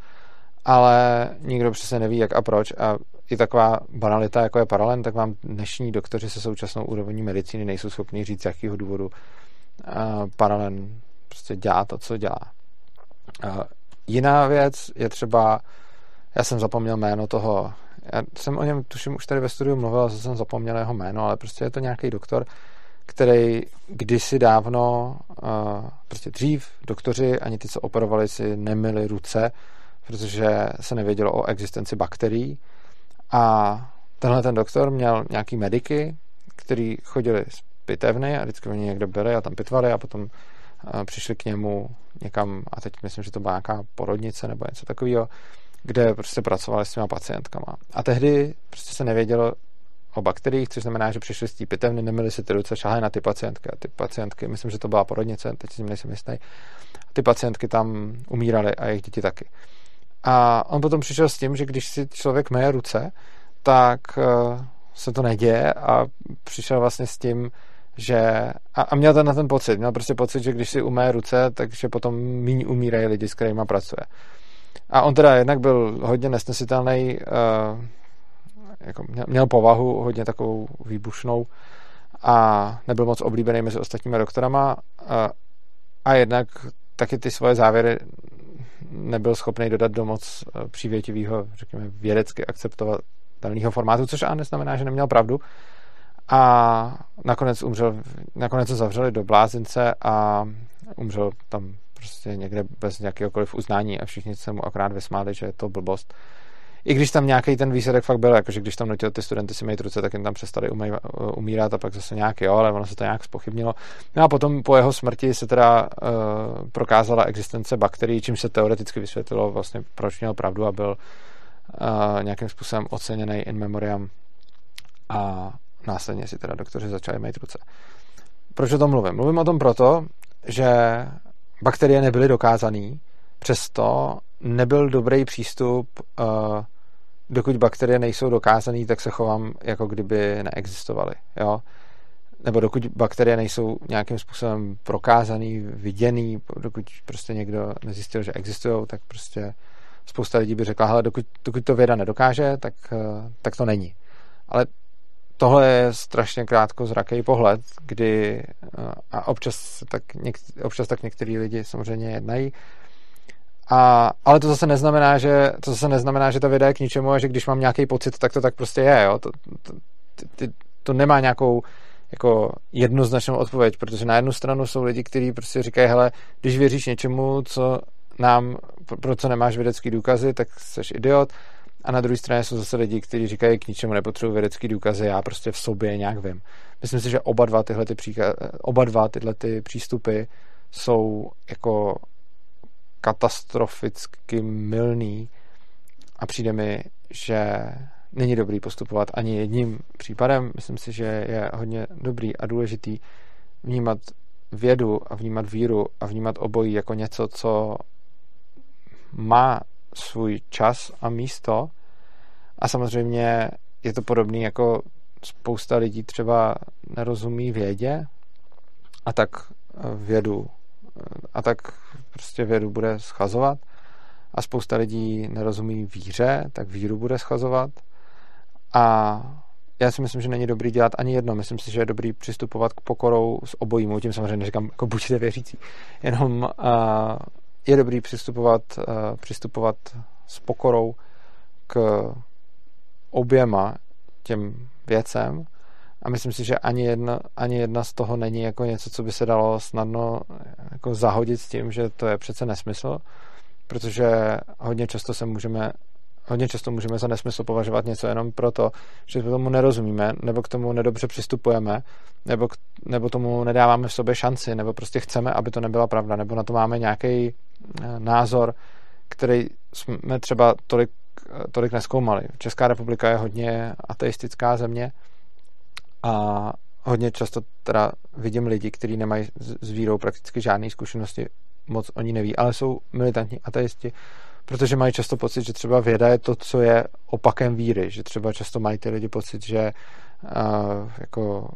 ale nikdo přesně neví, jak a proč a i taková banalita, jako je paralen, tak vám dnešní doktoři se současnou úrovní medicíny nejsou schopni říct, z jakého důvodu paralen prostě dělá to, co dělá. Jiná věc je třeba, já jsem zapomněl jméno toho, já jsem o něm tuším už tady ve studiu mluvil, a jsem zapomněl jeho jméno, ale prostě je to nějaký doktor, který kdysi dávno, prostě dřív doktoři, ani ty, co operovali, si nemili ruce, protože se nevědělo o existenci bakterií. A tenhle ten doktor měl nějaký mediky, který chodili z pitevny a vždycky oni někde byli a tam pitvali a potom přišli k němu někam, a teď myslím, že to byla nějaká porodnice nebo něco takového, kde prostě pracovali s těma pacientkama. A tehdy prostě se nevědělo o bakteriích, což znamená, že přišli z té pitevny, neměli si ty ruce, šahali na ty pacientky a ty pacientky, myslím, že to byla porodnice, teď si nejsem jistý, ty pacientky tam umíraly a jejich děti taky. A on potom přišel s tím, že když si člověk meje ruce, tak eh, se to neděje a přišel vlastně s tím, že a, a měl ten na ten pocit, měl prostě pocit, že když si umé ruce, takže potom méně umírají lidi, s kterými pracuje. A on teda jednak byl hodně nesnesitelný, uh, jako měl, měl povahu hodně takovou výbušnou a nebyl moc oblíbený mezi ostatními doktorama uh, a jednak taky ty svoje závěry nebyl schopný dodat do moc uh, přívětivého, řekněme, vědecky akceptovatelného formátu, což ale neznamená, že neměl pravdu, a nakonec umřel, nakonec se zavřeli do blázince a umřel tam prostě někde bez nějakéhokoliv uznání a všichni se mu akorát vysmáli, že je to blbost. I když tam nějaký ten výsledek fakt byl, jakože když tam nutil ty studenty si mít ruce, tak jim tam přestali umírat a pak zase nějaký, jo, ale ono se to nějak spochybnilo. No a potom po jeho smrti se teda uh, prokázala existence bakterií, čím se teoreticky vysvětlilo vlastně, proč měl pravdu a byl uh, nějakým způsobem oceněný in memoriam a následně si teda doktoři začali mít ruce. Proč o tom mluvím? Mluvím o tom proto, že bakterie nebyly dokázané, přesto nebyl dobrý přístup, dokud bakterie nejsou dokázané, tak se chovám, jako kdyby neexistovaly. Jo? Nebo dokud bakterie nejsou nějakým způsobem prokázaný, viděný, dokud prostě někdo nezjistil, že existují, tak prostě spousta lidí by řekla, hele, dokud, dokud to věda nedokáže, tak, tak to není. Ale tohle je strašně krátko zraký pohled, kdy a občas tak, něk, občas tak některý lidi samozřejmě jednají, a, ale to zase neznamená, že to zase neznamená, že ta věda je k ničemu a že když mám nějaký pocit, tak to tak prostě je, jo? To, to, to, to nemá nějakou jako jednoznačnou odpověď, protože na jednu stranu jsou lidi, kteří prostě říkají, hele, když věříš něčemu, co nám, pro, pro co nemáš vědecký důkazy, tak jsi idiot. A na druhé straně jsou zase lidi, kteří říkají, k ničemu nepotřebuji vědecký důkazy, já prostě v sobě nějak vím. Myslím si, že oba dva tyhle, ty příka- oba dva tyhle ty přístupy jsou jako katastroficky milný a přijde mi, že není dobrý postupovat ani jedním případem. Myslím si, že je hodně dobrý a důležitý vnímat vědu a vnímat víru a vnímat obojí jako něco, co má svůj čas a místo a samozřejmě je to podobný jako spousta lidí třeba nerozumí vědě a tak vědu a tak prostě vědu bude schazovat a spousta lidí nerozumí víře, tak víru bude schazovat a já si myslím, že není dobrý dělat ani jedno. Myslím si, že je dobrý přistupovat k pokorou s obojímu. Tím samozřejmě neříkám, jako buďte věřící. Jenom uh, je dobrý přistupovat, uh, přistupovat s pokorou k oběma těm věcem a myslím si, že ani jedna, ani jedna z toho není jako něco, co by se dalo snadno jako zahodit s tím, že to je přece nesmysl, protože hodně často se můžeme hodně často můžeme za nesmysl považovat něco jenom proto, že tomu nerozumíme, nebo k tomu nedobře přistupujeme, nebo, k, nebo tomu nedáváme v sobě šanci, nebo prostě chceme, aby to nebyla pravda, nebo na to máme nějaký eh, názor, který jsme třeba tolik, eh, tolik neskoumali. Česká republika je hodně ateistická země a hodně často teda vidím lidi, kteří nemají s vírou prakticky žádné zkušenosti, moc oni neví, ale jsou militantní ateisti, protože mají často pocit, že třeba věda je to, co je opakem víry, že třeba často mají ty lidi pocit, že uh, jako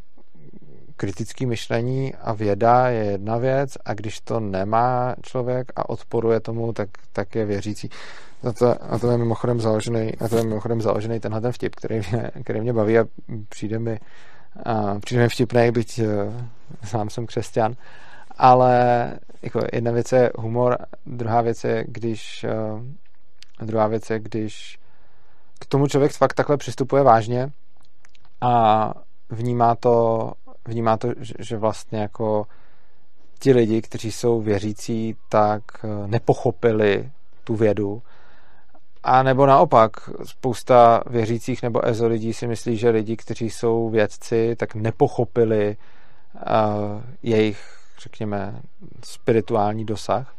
kritické myšlení a věda je jedna věc a když to nemá člověk a odporuje tomu, tak, tak je věřící. Na to, na to je mimochodem založený, na to je mimochodem založený tenhle ten vtip, který mě, který mě baví a přijde mi, přijde mi vtipný, byť uh, sám jsem křesťan, ale jako jedna věc je humor, druhá věc je, když uh, druhá věc je, když k tomu člověk fakt takhle přistupuje vážně a vnímá to vnímá to, že vlastně jako ti lidi, kteří jsou věřící, tak eh, nepochopili tu vědu. A nebo naopak, spousta věřících nebo ezo lidí si myslí, že lidi, kteří jsou vědci, tak nepochopili uh, jejich, řekněme, spirituální dosah.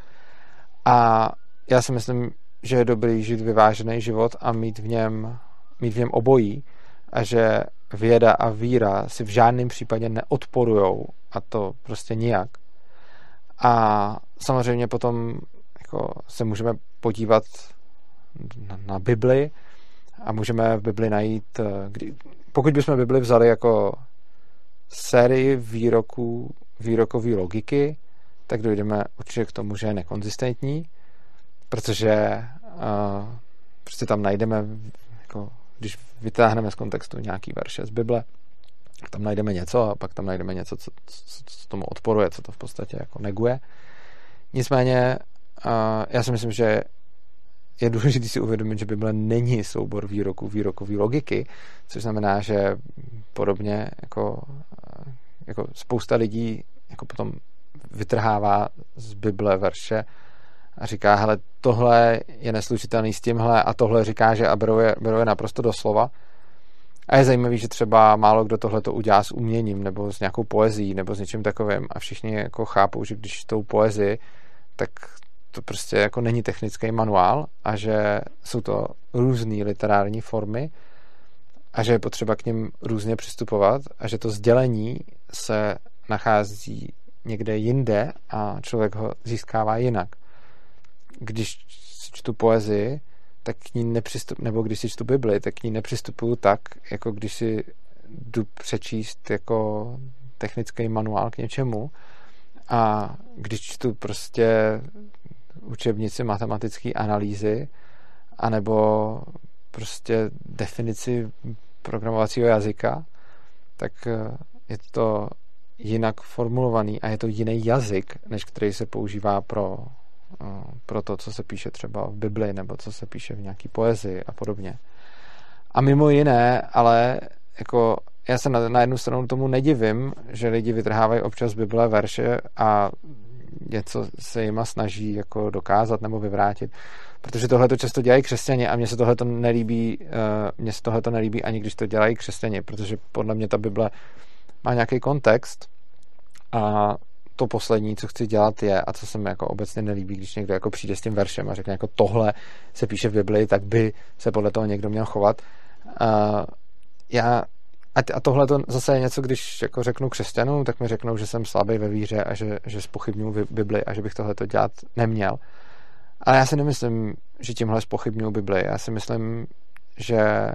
A já si myslím, že je dobrý žít vyvážený život a mít v něm, mít v něm obojí a že věda a víra si v žádném případě neodporujou a to prostě nijak. A samozřejmě potom jako se můžeme podívat na, na Bibli a můžeme v Bibli najít, eh, kdy, pokud bychom Bibli vzali jako sérii výroků, výrokové logiky, tak dojdeme určitě k tomu, že je nekonzistentní, protože uh, prostě tam najdeme jako když vytáhneme z kontextu nějaký verše z Bible, tam najdeme něco a pak tam najdeme něco, co, co, co tomu odporuje, co to v podstatě jako neguje. Nicméně uh, já si myslím, že je důležité si uvědomit, že Bible není soubor výroků, výrokové logiky, což znamená, že podobně jako, jako spousta lidí jako potom vytrhává z Bible verše a říká, hele, tohle je neslučitelný s tímhle a tohle říká, že a berou je, berou je naprosto doslova. A je zajímavý, že třeba málo kdo tohle to udělá s uměním nebo s nějakou poezí nebo s něčím takovým a všichni jako chápou, že když tou poezii, tak to prostě jako není technický manuál a že jsou to různé literární formy a že je potřeba k ním různě přistupovat a že to sdělení se nachází někde jinde a člověk ho získává jinak. Když čtu poezii, tak k ní nepřistup, nebo když si čtu Bibli, tak k ní nepřistupuju tak, jako když si jdu přečíst jako technický manuál k něčemu. A když čtu prostě učebnici matematické analýzy anebo prostě definici programovacího jazyka, tak eh, je to jinak formulovaný a je to jiný jazyk, než který se používá pro pro to, co se píše třeba v Bibli nebo co se píše v nějaký poezii a podobně. A mimo jiné, ale jako já se na, na jednu stranu tomu nedivím, že lidi vytrhávají občas Bible verše a něco se jima snaží jako dokázat nebo vyvrátit. Protože tohle to často dělají křesťani a mně se tohle to nelíbí, uh, mně se tohle to nelíbí ani když to dělají křesťani, protože podle mě ta Bible má nějaký kontext a to poslední, co chci dělat je, a co se mi jako obecně nelíbí, když někdo jako přijde s tím veršem a řekne jako tohle se píše v Bibli, tak by se podle toho někdo měl chovat. Uh, já a tohle to zase je něco, když jako řeknu křesťanům, tak mi řeknou, že jsem slabý ve víře a že, že spochybnuju Bibli a že bych tohle to dělat neměl. Ale já si nemyslím, že tímhle spochybnuju Bibli. Já si myslím, že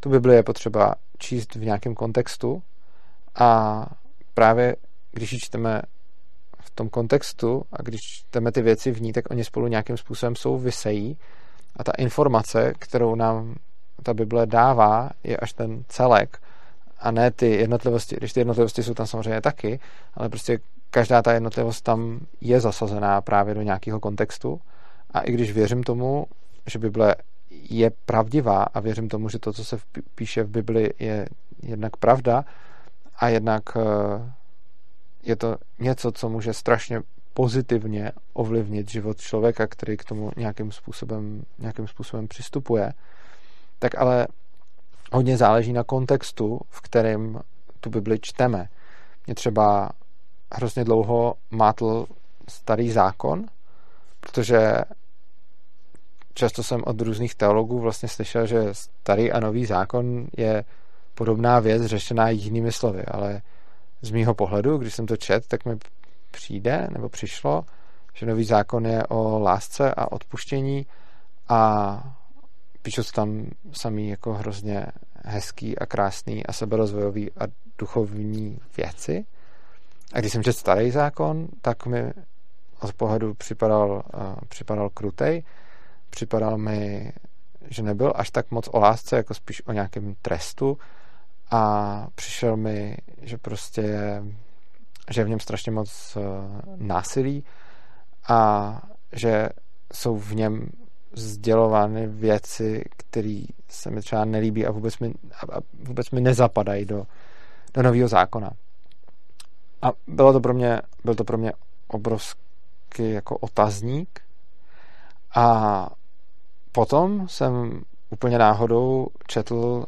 tu Bibli je potřeba číst v nějakém kontextu a právě když ji čteme v tom kontextu a když čteme ty věci v ní, tak oni spolu nějakým způsobem souvisejí a ta informace, kterou nám ta Bible dává, je až ten celek a ne ty jednotlivosti, když ty jednotlivosti jsou tam samozřejmě taky, ale prostě každá ta jednotlivost tam je zasazená právě do nějakého kontextu. A i když věřím tomu, že Bible je pravdivá a věřím tomu, že to, co se píše v Bibli, je jednak pravda a jednak eh, je to něco, co může strašně pozitivně ovlivnit život člověka, který k tomu nějakým způsobem, nějakým způsobem přistupuje, tak ale hodně záleží na kontextu, v kterém tu Bibli čteme. Mě třeba hrozně dlouho mátl starý zákon, protože často jsem od různých teologů vlastně slyšel, že starý a nový zákon je podobná věc řešená jinými slovy, ale z mýho pohledu, když jsem to čet, tak mi přijde, nebo přišlo, že nový zákon je o lásce a odpuštění a píšou se tam samý jako hrozně hezký a krásný a seberozvojový a duchovní věci. A když jsem četl starý zákon, tak mi od pohledu připadal, uh, připadal krutej. Připadal mi, že nebyl až tak moc o lásce, jako spíš o nějakém trestu. A přišel mi, že prostě je, že je v něm strašně moc uh, násilí a že jsou v něm sdělovány věci, které se mi třeba nelíbí a vůbec mi, a vůbec mi nezapadají do, do nového zákona. A bylo to pro mě, byl to pro mě obrovský jako otazník a potom jsem úplně náhodou četl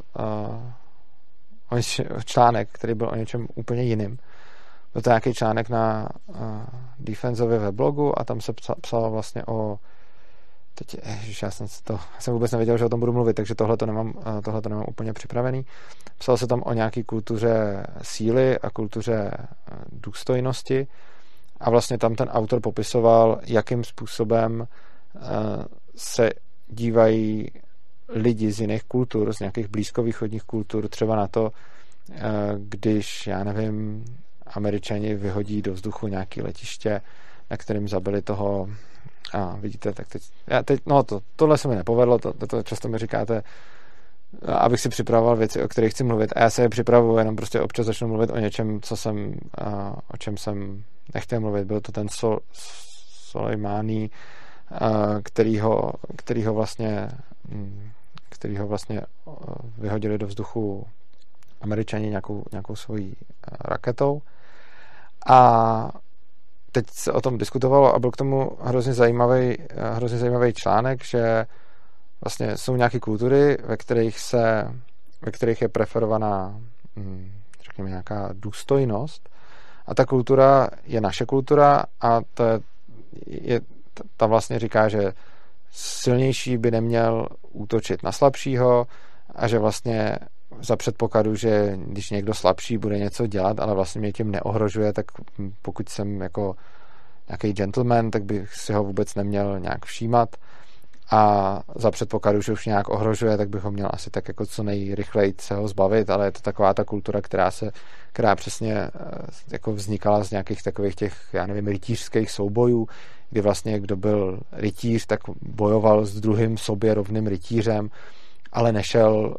uh, článek, který byl o něčem úplně jiným. Byl to nějaký článek na uh, Defensově weblogu a tam se psalo vlastně o Teď, ježiš, já jsem, to, já jsem vůbec nevěděl, že o tom budu mluvit, takže tohle to nemám, eh, tohle to nemám úplně připravený. Psal se tam o nějaký kultuře síly a kultuře eh, důstojnosti a vlastně tam ten autor popisoval, jakým způsobem eh, se dívají lidi z jiných kultur, z nějakých blízkovýchodních kultur, třeba na to, když, já nevím, američani vyhodí do vzduchu nějaké letiště, na kterým zabili toho a vidíte, tak teď, já teď no to, tohle se mi nepovedlo, to, to, to často mi říkáte, abych si připravoval věci, o kterých chci mluvit a já se je připravuju, jenom prostě občas začnu mluvit o něčem, co jsem, o čem jsem nechtěl mluvit. Byl to ten Sol, Soleimani, který ho, který ho vlastně hm, vlastně vyhodili do vzduchu američani nějakou, nějakou svojí raketou a teď se o tom diskutovalo a byl k tomu hrozně zajímavý, hrozně zajímavý článek, že vlastně jsou nějaké kultury, ve kterých se, ve kterých je preferovaná, hm, řekněme, nějaká důstojnost. A ta kultura je naše kultura a to je, je ta vlastně říká, že silnější by neměl útočit na slabšího a že vlastně za předpokladu, že když někdo slabší bude něco dělat, ale vlastně mě tím neohrožuje, tak pokud jsem jako nějaký gentleman, tak bych si ho vůbec neměl nějak všímat. A za předpokladu, že už nějak ohrožuje, tak bych ho měl asi tak jako co nejrychleji se ho zbavit, ale je to taková ta kultura, která se, která přesně eh, jako vznikala z nějakých takových těch, já nevím, rytířských soubojů, kdy vlastně kdo byl rytíř, tak bojoval s druhým sobě rovným rytířem, ale nešel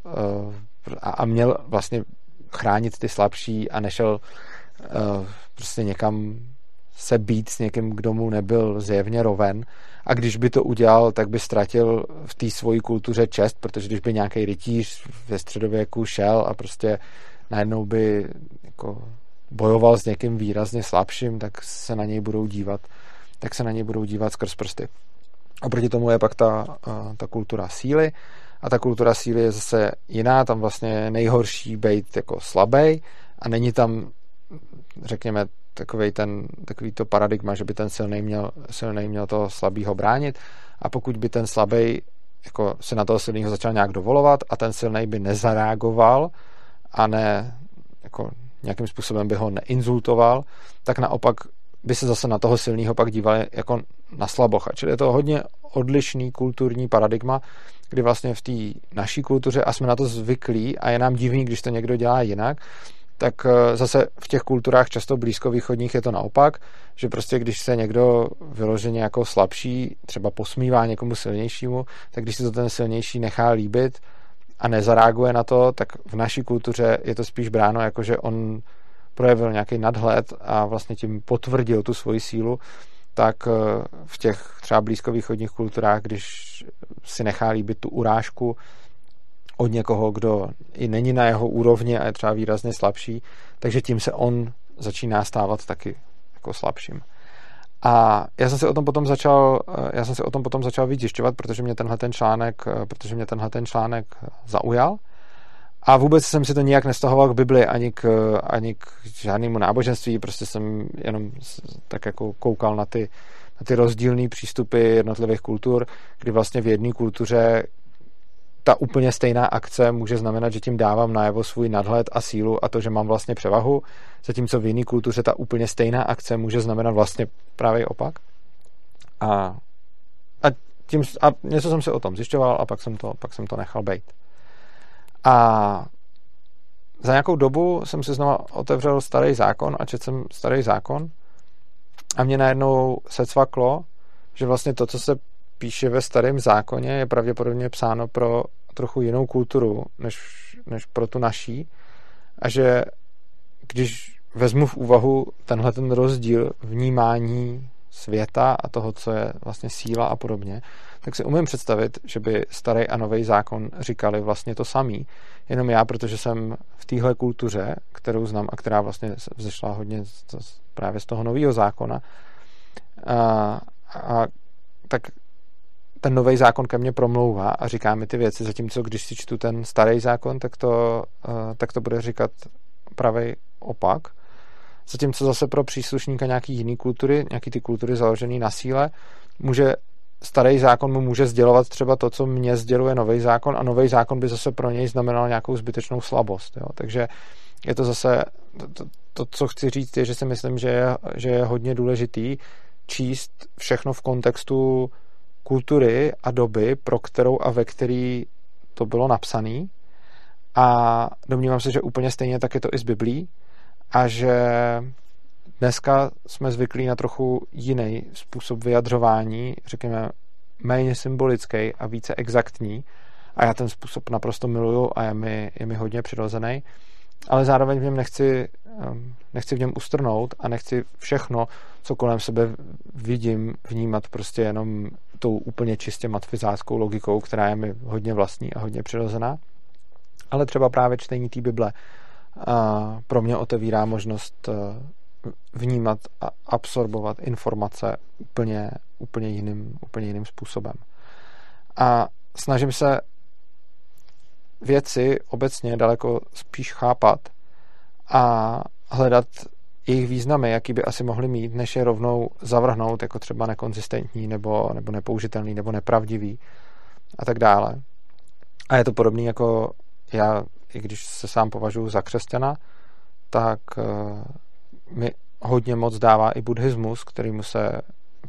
uh, a, měl vlastně chránit ty slabší a nešel uh, prostě někam se být s někým, kdo mu nebyl zjevně roven a když by to udělal, tak by ztratil v té svojí kultuře čest, protože když by nějaký rytíř ve středověku šel a prostě najednou by jako bojoval s někým výrazně slabším, tak se na něj budou dívat, tak se na něj budou dívat skrz prsty. Oproti tomu je pak ta, uh, ta kultura síly, a ta kultura síly je zase jiná, tam vlastně je nejhorší být jako slabý a není tam, řekněme, takový, ten, takový to paradigma, že by ten silný měl, silný měl toho slabého bránit a pokud by ten slabý jako se na toho silného začal nějak dovolovat a ten silný by nezareagoval a ne jako nějakým způsobem by ho neinzultoval, tak naopak by se zase na toho silného pak dívali jako na slabocha. Čili je to hodně odlišný kulturní paradigma, kdy vlastně v té naší kultuře, a jsme na to zvyklí a je nám divný, když to někdo dělá jinak, tak eh, zase v těch kulturách často blízkovýchodních je to naopak, že prostě když se někdo vyloženě jako slabší, třeba posmívá někomu silnějšímu, tak když si to ten silnější nechá líbit a nezareaguje na to, tak v naší kultuře je to spíš bráno jako, že on projevil nějaký nadhled a vlastně tím potvrdil tu svoji sílu, tak eh, v těch třeba blízkovýchodních kulturách, když si nechá líbit tu urážku od někoho, kdo i není na jeho úrovni a je třeba výrazně slabší, takže tím se on začíná stávat taky jako slabším. A já jsem si o tom potom začal, eh, já jsem si o tom potom začal víc zjišťovat, protože mě tenhle ten článek, eh, protože mě tenhle ten článek zaujal. A vůbec jsem si to nijak nestahoval k Bibli ani k, ani k žádnému náboženství, prostě jsem jenom tak jako koukal na ty, na ty rozdílné přístupy jednotlivých kultur, kdy vlastně v jedné kultuře ta úplně stejná akce může znamenat, že tím dávám najevo svůj nadhled a sílu a to, že mám vlastně převahu, zatímco v jiné kultuře ta úplně stejná akce může znamenat vlastně právě opak. A, a, tím, a něco jsem se o tom zjišťoval a pak jsem to, pak jsem to nechal být. A za nějakou dobu jsem si znova otevřel starý zákon a četl jsem starý zákon a mě najednou se cvaklo, že vlastně to, co se píše ve starém zákoně, je pravděpodobně psáno pro trochu jinou kulturu, než, než pro tu naší. A že když vezmu v úvahu tenhle ten rozdíl vnímání světa a toho, co je vlastně síla a podobně, tak si umím představit, že by starý a nový zákon říkali vlastně to samý. Jenom já, protože jsem v téhle kultuře, kterou znám a která vlastně vzešla hodně z, právě z toho nového zákona, a, a, tak ten nový zákon ke mně promlouvá a říká mi ty věci, zatímco když si čtu ten starý zákon, tak to, tak to bude říkat pravý opak. Zatímco zase pro příslušníka nějaký jiný kultury, nějaký ty kultury založený na síle, může starý zákon mu může sdělovat třeba to, co mě sděluje nový zákon a nový zákon by zase pro něj znamenal nějakou zbytečnou slabost. Jo? Takže je to zase, to, to, to, co chci říct, je, že si myslím, že je, že je hodně důležitý číst všechno v kontextu kultury a doby, pro kterou a ve který to bylo napsané. A domnívám se, že úplně stejně tak je to i z Biblí a že dneska jsme zvyklí na trochu jiný způsob vyjadřování, řekněme méně symbolický a více exaktní a já ten způsob naprosto miluju a je mi, je mi hodně přirozený, ale zároveň v něm nechci, um, nechci v něm ustrnout a nechci všechno, co kolem sebe vidím, vnímat prostě jenom tou úplně čistě matfizáckou logikou, která je mi hodně vlastní a hodně přirozená. Ale třeba právě čtení té Bible pro mě otevírá možnost vnímat a absorbovat informace úplně, úplně, jiným, úplně jiným způsobem. A snažím se věci obecně daleko spíš chápat a hledat jejich významy, jaký by asi mohly mít, než je rovnou zavrhnout jako třeba nekonzistentní nebo, nebo nepoužitelný nebo nepravdivý a tak dále. A je to podobný jako já, i když se sám považuji za křesťana, tak eh, mi hodně moc dává i buddhismus, kterýmu se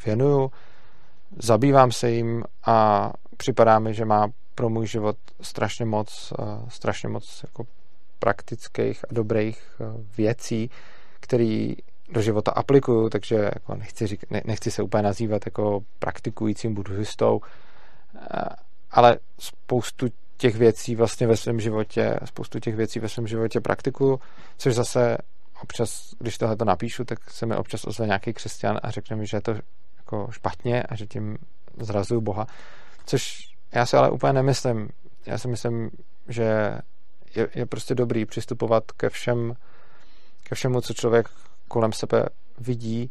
věnuju, zabývám se jim a připadá mi, že má pro můj život strašně moc, eh, strašně moc jako praktických a dobrých eh, věcí, které do života aplikuju, takže jako nechci, řík, ne, nechci se úplně nazývat jako praktikujícím buddhistou, eh, ale spoustu těch věcí vlastně ve svém životě, spoustu těch věcí ve svém životě praktikuju, což zase občas, když tohle to napíšu, tak se mi občas ozve nějaký křesťan a řekne mi, že je to jako špatně a že tím zrazuju Boha. Což já si ale úplně nemyslím. Já si myslím, že je, je prostě dobrý přistupovat ke všem, ke všemu, co člověk kolem sebe vidí,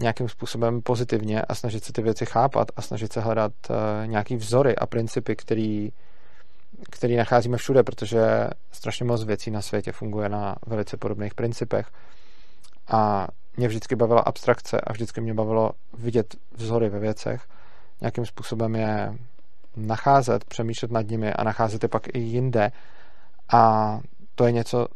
nějakým způsobem pozitivně a snažit se ty věci chápat a snažit se hledat uh, nějaký vzory a principy, který, který nacházíme všude, protože strašně moc věcí na světě funguje na velice podobných principech. A mě vždycky bavila abstrakce a vždycky mě bavilo vidět vzory ve věcech, nějakým způsobem je nacházet, přemýšlet nad nimi a nacházet je pak i jinde. A to je něco,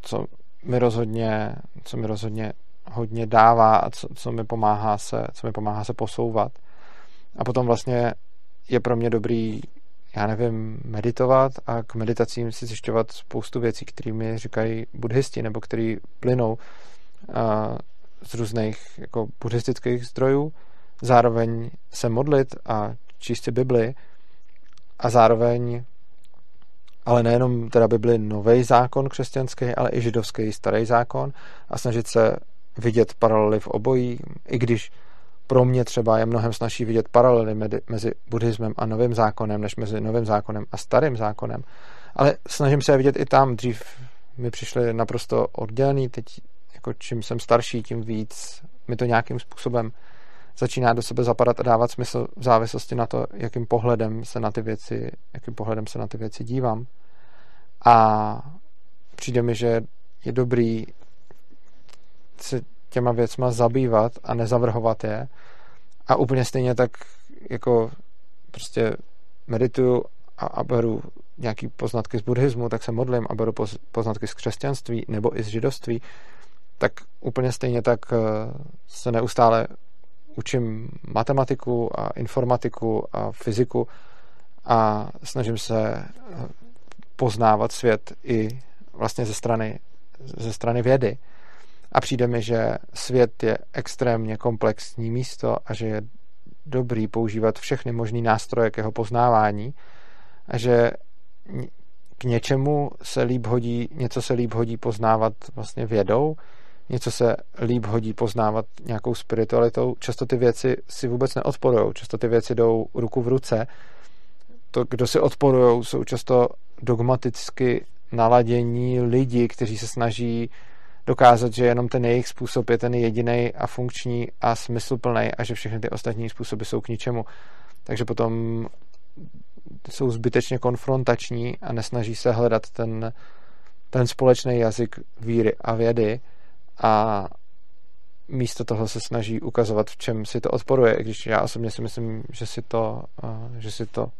co mi rozhodně, co mi rozhodně hodně dává a co, co, mi pomáhá se, co mi pomáhá se posouvat. A potom vlastně je pro mě dobrý já nevím, meditovat a k meditacím si zjišťovat spoustu věcí, které mi říkají buddhisti, nebo které plynou uh, z různých jako buddhistických zdrojů, zároveň se modlit a číst si Bibli a zároveň ale nejenom teda by byly nový zákon křesťanský, ale i židovský starý zákon a snažit se vidět paralely v obojí, i když pro mě třeba je mnohem snažší vidět paralely mezi buddhismem a novým zákonem, než mezi novým zákonem a starým zákonem. Ale snažím se je vidět i tam. Dřív mi přišly naprosto oddělený, teď jako čím jsem starší, tím víc mi to nějakým způsobem začíná do sebe zapadat a dávat smysl v závislosti na to, jakým pohledem se na ty věci, jakým pohledem se na ty věci dívám. A přijde mi, že je dobrý se těma věcma zabývat a nezavrhovat je. A úplně stejně tak jako prostě medituju a, a beru nějaký poznatky z buddhismu, tak se modlím a beru poznatky z křesťanství nebo i z židovství, tak úplně stejně tak eh, se neustále učím matematiku a informatiku a fyziku a snažím se eh, poznávat svět i vlastně ze strany, ze strany vědy. A přijde mi, že svět je extrémně komplexní místo a že je dobrý používat všechny možné nástroje k jeho poznávání a že k něčemu se líp hodí, něco se líp hodí poznávat vlastně vědou, něco se líp hodí poznávat nějakou spiritualitou. Často ty věci si vůbec neodporují, často ty věci jdou ruku v ruce. To, kdo si odporují, jsou často dogmaticky naladění lidi, kteří se snaží dokázat, že jenom ten jejich způsob je ten jediný a funkční a smysluplný a že všechny ty ostatní způsoby jsou k ničemu. Takže potom jsou zbytečně konfrontační a nesnaží se hledat ten, ten společný jazyk víry a vědy a místo toho se snaží ukazovat, v čem si to odporuje, když já osobně si myslím, že si to, že si to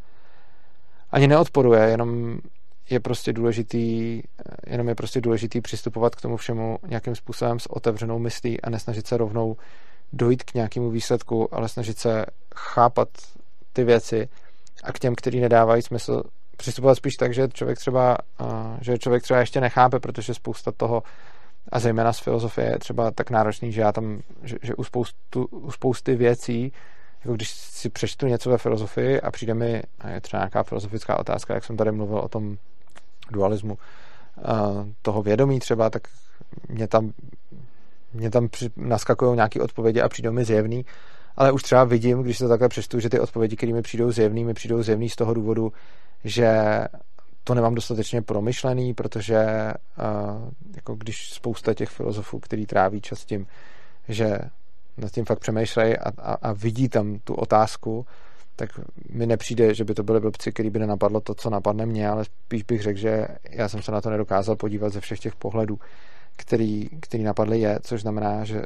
ani neodporuje, jenom je prostě důležitý, jenom je prostě důležitý přistupovat k tomu všemu nějakým způsobem s otevřenou myslí a nesnažit se rovnou dojít k nějakému výsledku, ale snažit se chápat ty věci a k těm, který nedávají smysl, přistupovat spíš tak, že člověk třeba, že člověk třeba ještě nechápe, protože spousta toho a zejména z filozofie je třeba tak náročný, že já tam, že, že u, spoustu, u spousty věcí, jako když si přečtu něco ve filozofii a přijde mi, a je třeba nějaká filozofická otázka, jak jsem tady mluvil o tom dualismu toho vědomí třeba, tak mě tam, mě tam naskakují nějaké odpovědi a přijdou mi zjevný, ale už třeba vidím, když se to takhle přečtu, že ty odpovědi, které mi přijdou zjevný, mi přijdou zjevný z toho důvodu, že to nemám dostatečně promyšlený, protože jako když spousta těch filozofů, který tráví čas tím, že nad tím fakt přemýšlejí a, a, a vidí tam tu otázku, tak mi nepřijde, že by to byly blbci, který by nenapadlo to, co napadne mě, ale spíš bych řekl, že já jsem se na to nedokázal podívat ze všech těch pohledů, který, který napadly je, což znamená, že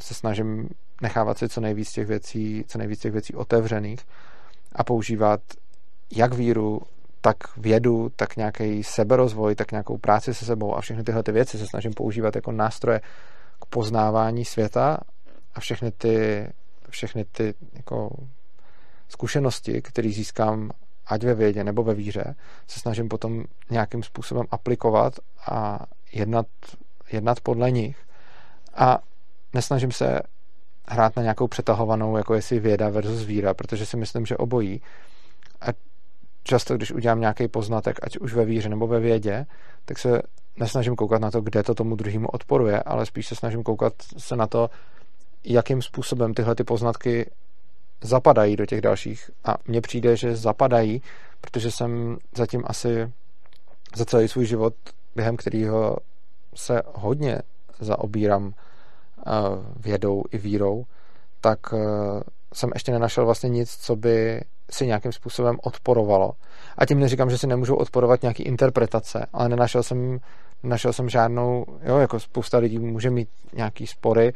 se snažím nechávat si co nejvíc těch věcí, co nejvíc těch věcí otevřených a používat jak víru, tak vědu, tak nějaký seberozvoj, tak nějakou práci se sebou a všechny tyhle ty věci se snažím používat jako nástroje k poznávání světa a všechny ty, všechny ty jako zkušenosti, které získám ať ve vědě nebo ve víře, se snažím potom nějakým způsobem aplikovat a jednat, jednat podle nich. A nesnažím se hrát na nějakou přetahovanou, jako jestli věda versus víra, protože si myslím, že obojí. A často, když udělám nějaký poznatek, ať už ve víře nebo ve vědě, tak se nesnažím koukat na to, kde to tomu druhému odporuje, ale spíš se snažím koukat se na to, jakým způsobem tyhle ty poznatky zapadají do těch dalších. A mně přijde, že zapadají, protože jsem zatím asi za celý svůj život, během kterého se hodně zaobírám eh, vědou i vírou, tak eh, jsem ještě nenašel vlastně nic, co by si nějakým způsobem odporovalo. A tím neříkám, že si nemůžou odporovat nějaký interpretace, ale nenašel jsem, nenašel jsem žádnou, jo, jako spousta lidí může mít nějaký spory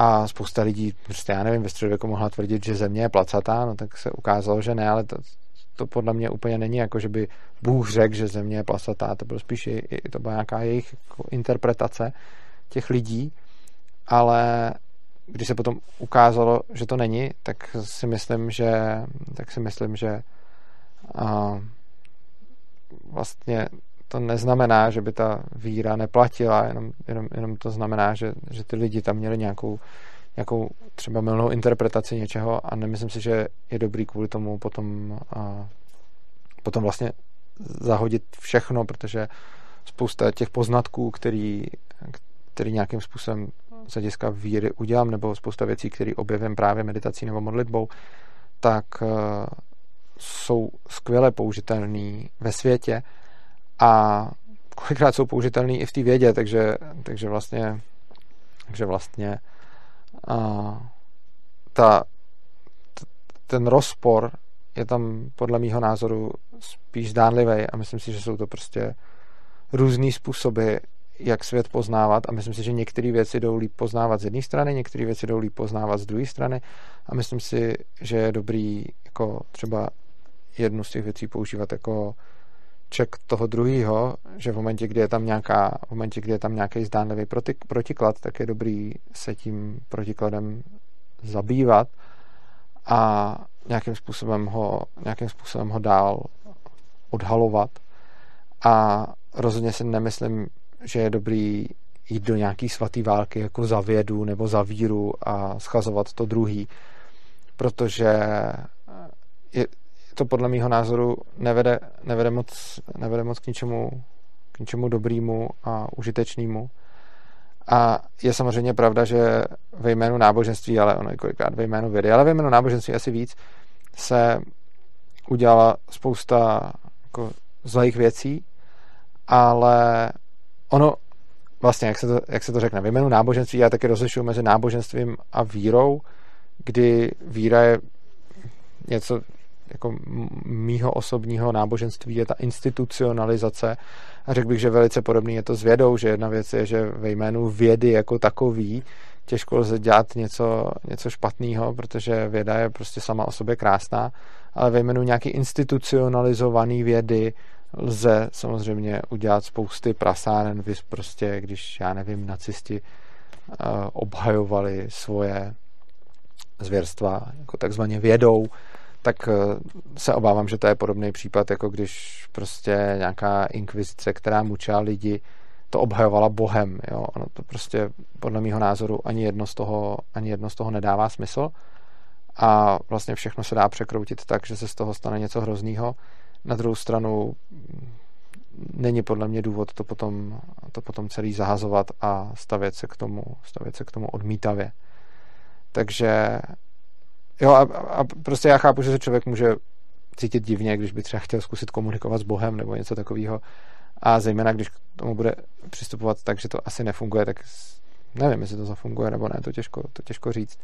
a spousta lidí, prostě já nevím, ve středověku mohla tvrdit, že země je placatá, no tak se ukázalo, že ne, ale to, to podle mě úplně není jako, že by Bůh řekl, že země je placatá, to bylo spíš i, i to byla nějaká jejich jako interpretace těch lidí, ale když se potom ukázalo, že to není, tak si myslím, že tak si myslím, že a, vlastně to neznamená, že by ta víra neplatila, jenom, jenom, jenom to znamená, že, že ty lidi tam měli nějakou, nějakou třeba milnou interpretaci něčeho a nemyslím si, že je dobrý kvůli tomu potom, a, potom vlastně zahodit všechno, protože spousta těch poznatků, který, který nějakým způsobem z hlediska víry udělám, nebo spousta věcí, které objevím právě meditací nebo modlitbou, tak eh, jsou skvěle použitelné ve světě a kolikrát jsou použitelné i v té vědě, takže, takže vlastně, takže vlastně a, ta, t, ten rozpor je tam podle mýho názoru spíš zdánlivý a myslím si, že jsou to prostě různý způsoby, jak svět poznávat a myslím si, že některé věci jdou líp poznávat z jedné strany, některé věci jdou líp poznávat z druhé strany a myslím si, že je dobrý jako třeba jednu z těch věcí používat jako ček toho druhého, že v momentě, kdy je tam nějaká, v momentě, kdy je tam nějaký zdánlivý proti, protiklad, tak je dobrý se tím protikladem zabývat a nějakým způsobem ho, nějakým způsobem ho dál odhalovat. A rozhodně si nemyslím, že je dobrý jít do nějaký svatý války jako za vědu nebo za víru a schazovat to druhý, protože je, to podle mého názoru nevede, nevede, moc, nevede moc k ničemu, k ničemu dobrýmu a užitečnému. A je samozřejmě pravda, že ve jménu náboženství, ale ono je kolikrát ve jménu vědy, ale ve jménu náboženství asi víc, se udělala spousta jako zlých věcí, ale ono vlastně, jak se to, jak se to řekne, ve jménu náboženství já taky rozlišuju mezi náboženstvím a vírou, kdy víra je něco jako mýho osobního náboženství je ta institucionalizace. A řekl bych, že velice podobný je to s vědou, že jedna věc je, že ve jménu vědy jako takový těžko lze dělat něco, něco špatného, protože věda je prostě sama o sobě krásná, ale ve jménu nějaký institucionalizovaný vědy lze samozřejmě udělat spousty prasáren, vys prostě, když, já nevím, nacisti uh, obhajovali svoje zvěrstva jako takzvaně vědou, tak eh, se obávám, že to je podobný případ, jako když prostě nějaká inkvizice, která mučila lidi, to obhajovala Bohem. Jo? Ono to prostě podle mého názoru ani jedno, z toho, ani jedno z toho nedává smysl a vlastně všechno se dá překroutit tak, že se z toho stane něco hroznýho. Na druhou stranu mm, není podle mě důvod to potom, to potom celý zahazovat a stavět se k tomu, stavět se k tomu odmítavě. Takže Jo, a, a prostě já chápu, že se člověk může cítit divně, když by třeba chtěl zkusit komunikovat s Bohem nebo něco takového. A zejména, když k tomu bude přistupovat tak, že to asi nefunguje, tak nevím, jestli to zafunguje nebo ne, to těžko, to těžko říct.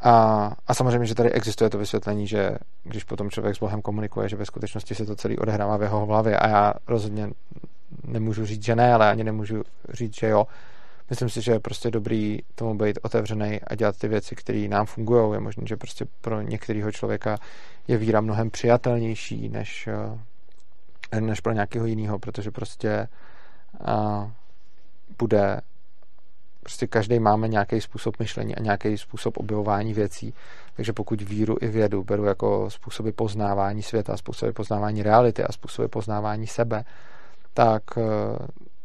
A, a samozřejmě, že tady existuje to vysvětlení, že když potom člověk s Bohem komunikuje, že ve skutečnosti se to celý odehrává v jeho hlavě a já rozhodně nemůžu říct, že ne, ale ani nemůžu říct, že jo, myslím si, že je prostě dobrý tomu být otevřený a dělat ty věci, které nám fungují. Je možné, že prostě pro některého člověka je víra mnohem přijatelnější než, eh, než pro nějakého jiného, protože prostě a, bude prostě každý máme nějaký způsob myšlení a nějaký způsob objevování věcí. Takže pokud víru i vědu beru jako způsoby poznávání světa, způsoby poznávání reality a způsoby poznávání sebe, tak eh,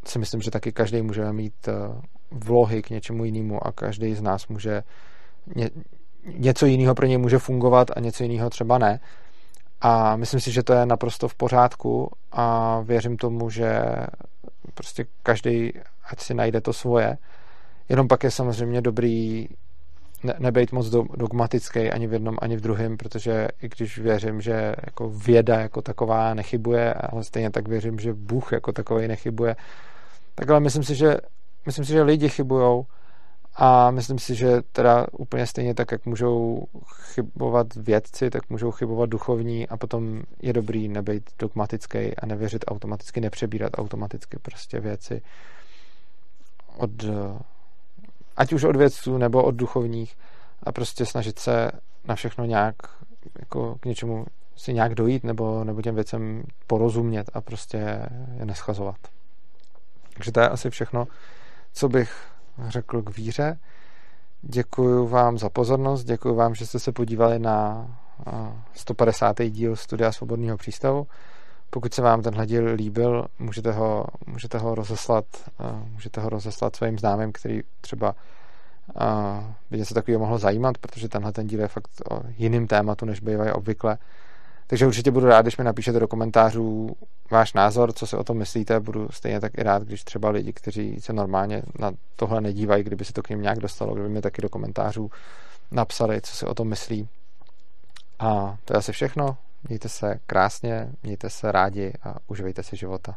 si myslím, že taky každý můžeme mít eh, vlohy k něčemu jinému a každý z nás může ně, něco jiného pro něj může fungovat a něco jiného třeba ne. A myslím si, že to je naprosto v pořádku a věřím tomu, že prostě každý, ať si najde to svoje. Jenom pak je samozřejmě dobrý ne, nebejt moc dogmatický ani v jednom, ani v druhém, protože i když věřím, že jako věda jako taková nechybuje, ale stejně tak věřím, že Bůh jako takový nechybuje, tak ale myslím si, že, myslím si, že lidi chybujou a myslím si, že teda úplně stejně tak, jak můžou chybovat vědci, tak můžou chybovat duchovní a potom je dobrý nebejt dogmatický a nevěřit automaticky, nepřebírat automaticky prostě věci od ať už od vědců nebo od duchovních a prostě snažit se na všechno nějak jako k něčemu si nějak dojít nebo, nebo těm věcem porozumět a prostě je neschazovat. Takže to je asi všechno, co bych řekl k víře. Děkuji vám za pozornost, děkuji vám, že jste se podívali na 150. díl Studia Svobodného přístavu. Pokud se vám tenhle díl líbil, můžete ho, můžete ho rozeslat, můžete ho rozeslat svým známým, který třeba by něco takového mohlo zajímat, protože tenhle ten díl je fakt o jiným tématu, než bývají obvykle. Takže určitě budu rád, když mi napíšete do komentářů váš názor, co si o tom myslíte. Budu stejně tak i rád, když třeba lidi, kteří se normálně na tohle nedívají, kdyby se to k ním nějak dostalo, kdyby mi taky do komentářů napsali, co si o tom myslí. A to je asi všechno. Mějte se krásně, mějte se rádi a uživejte si života.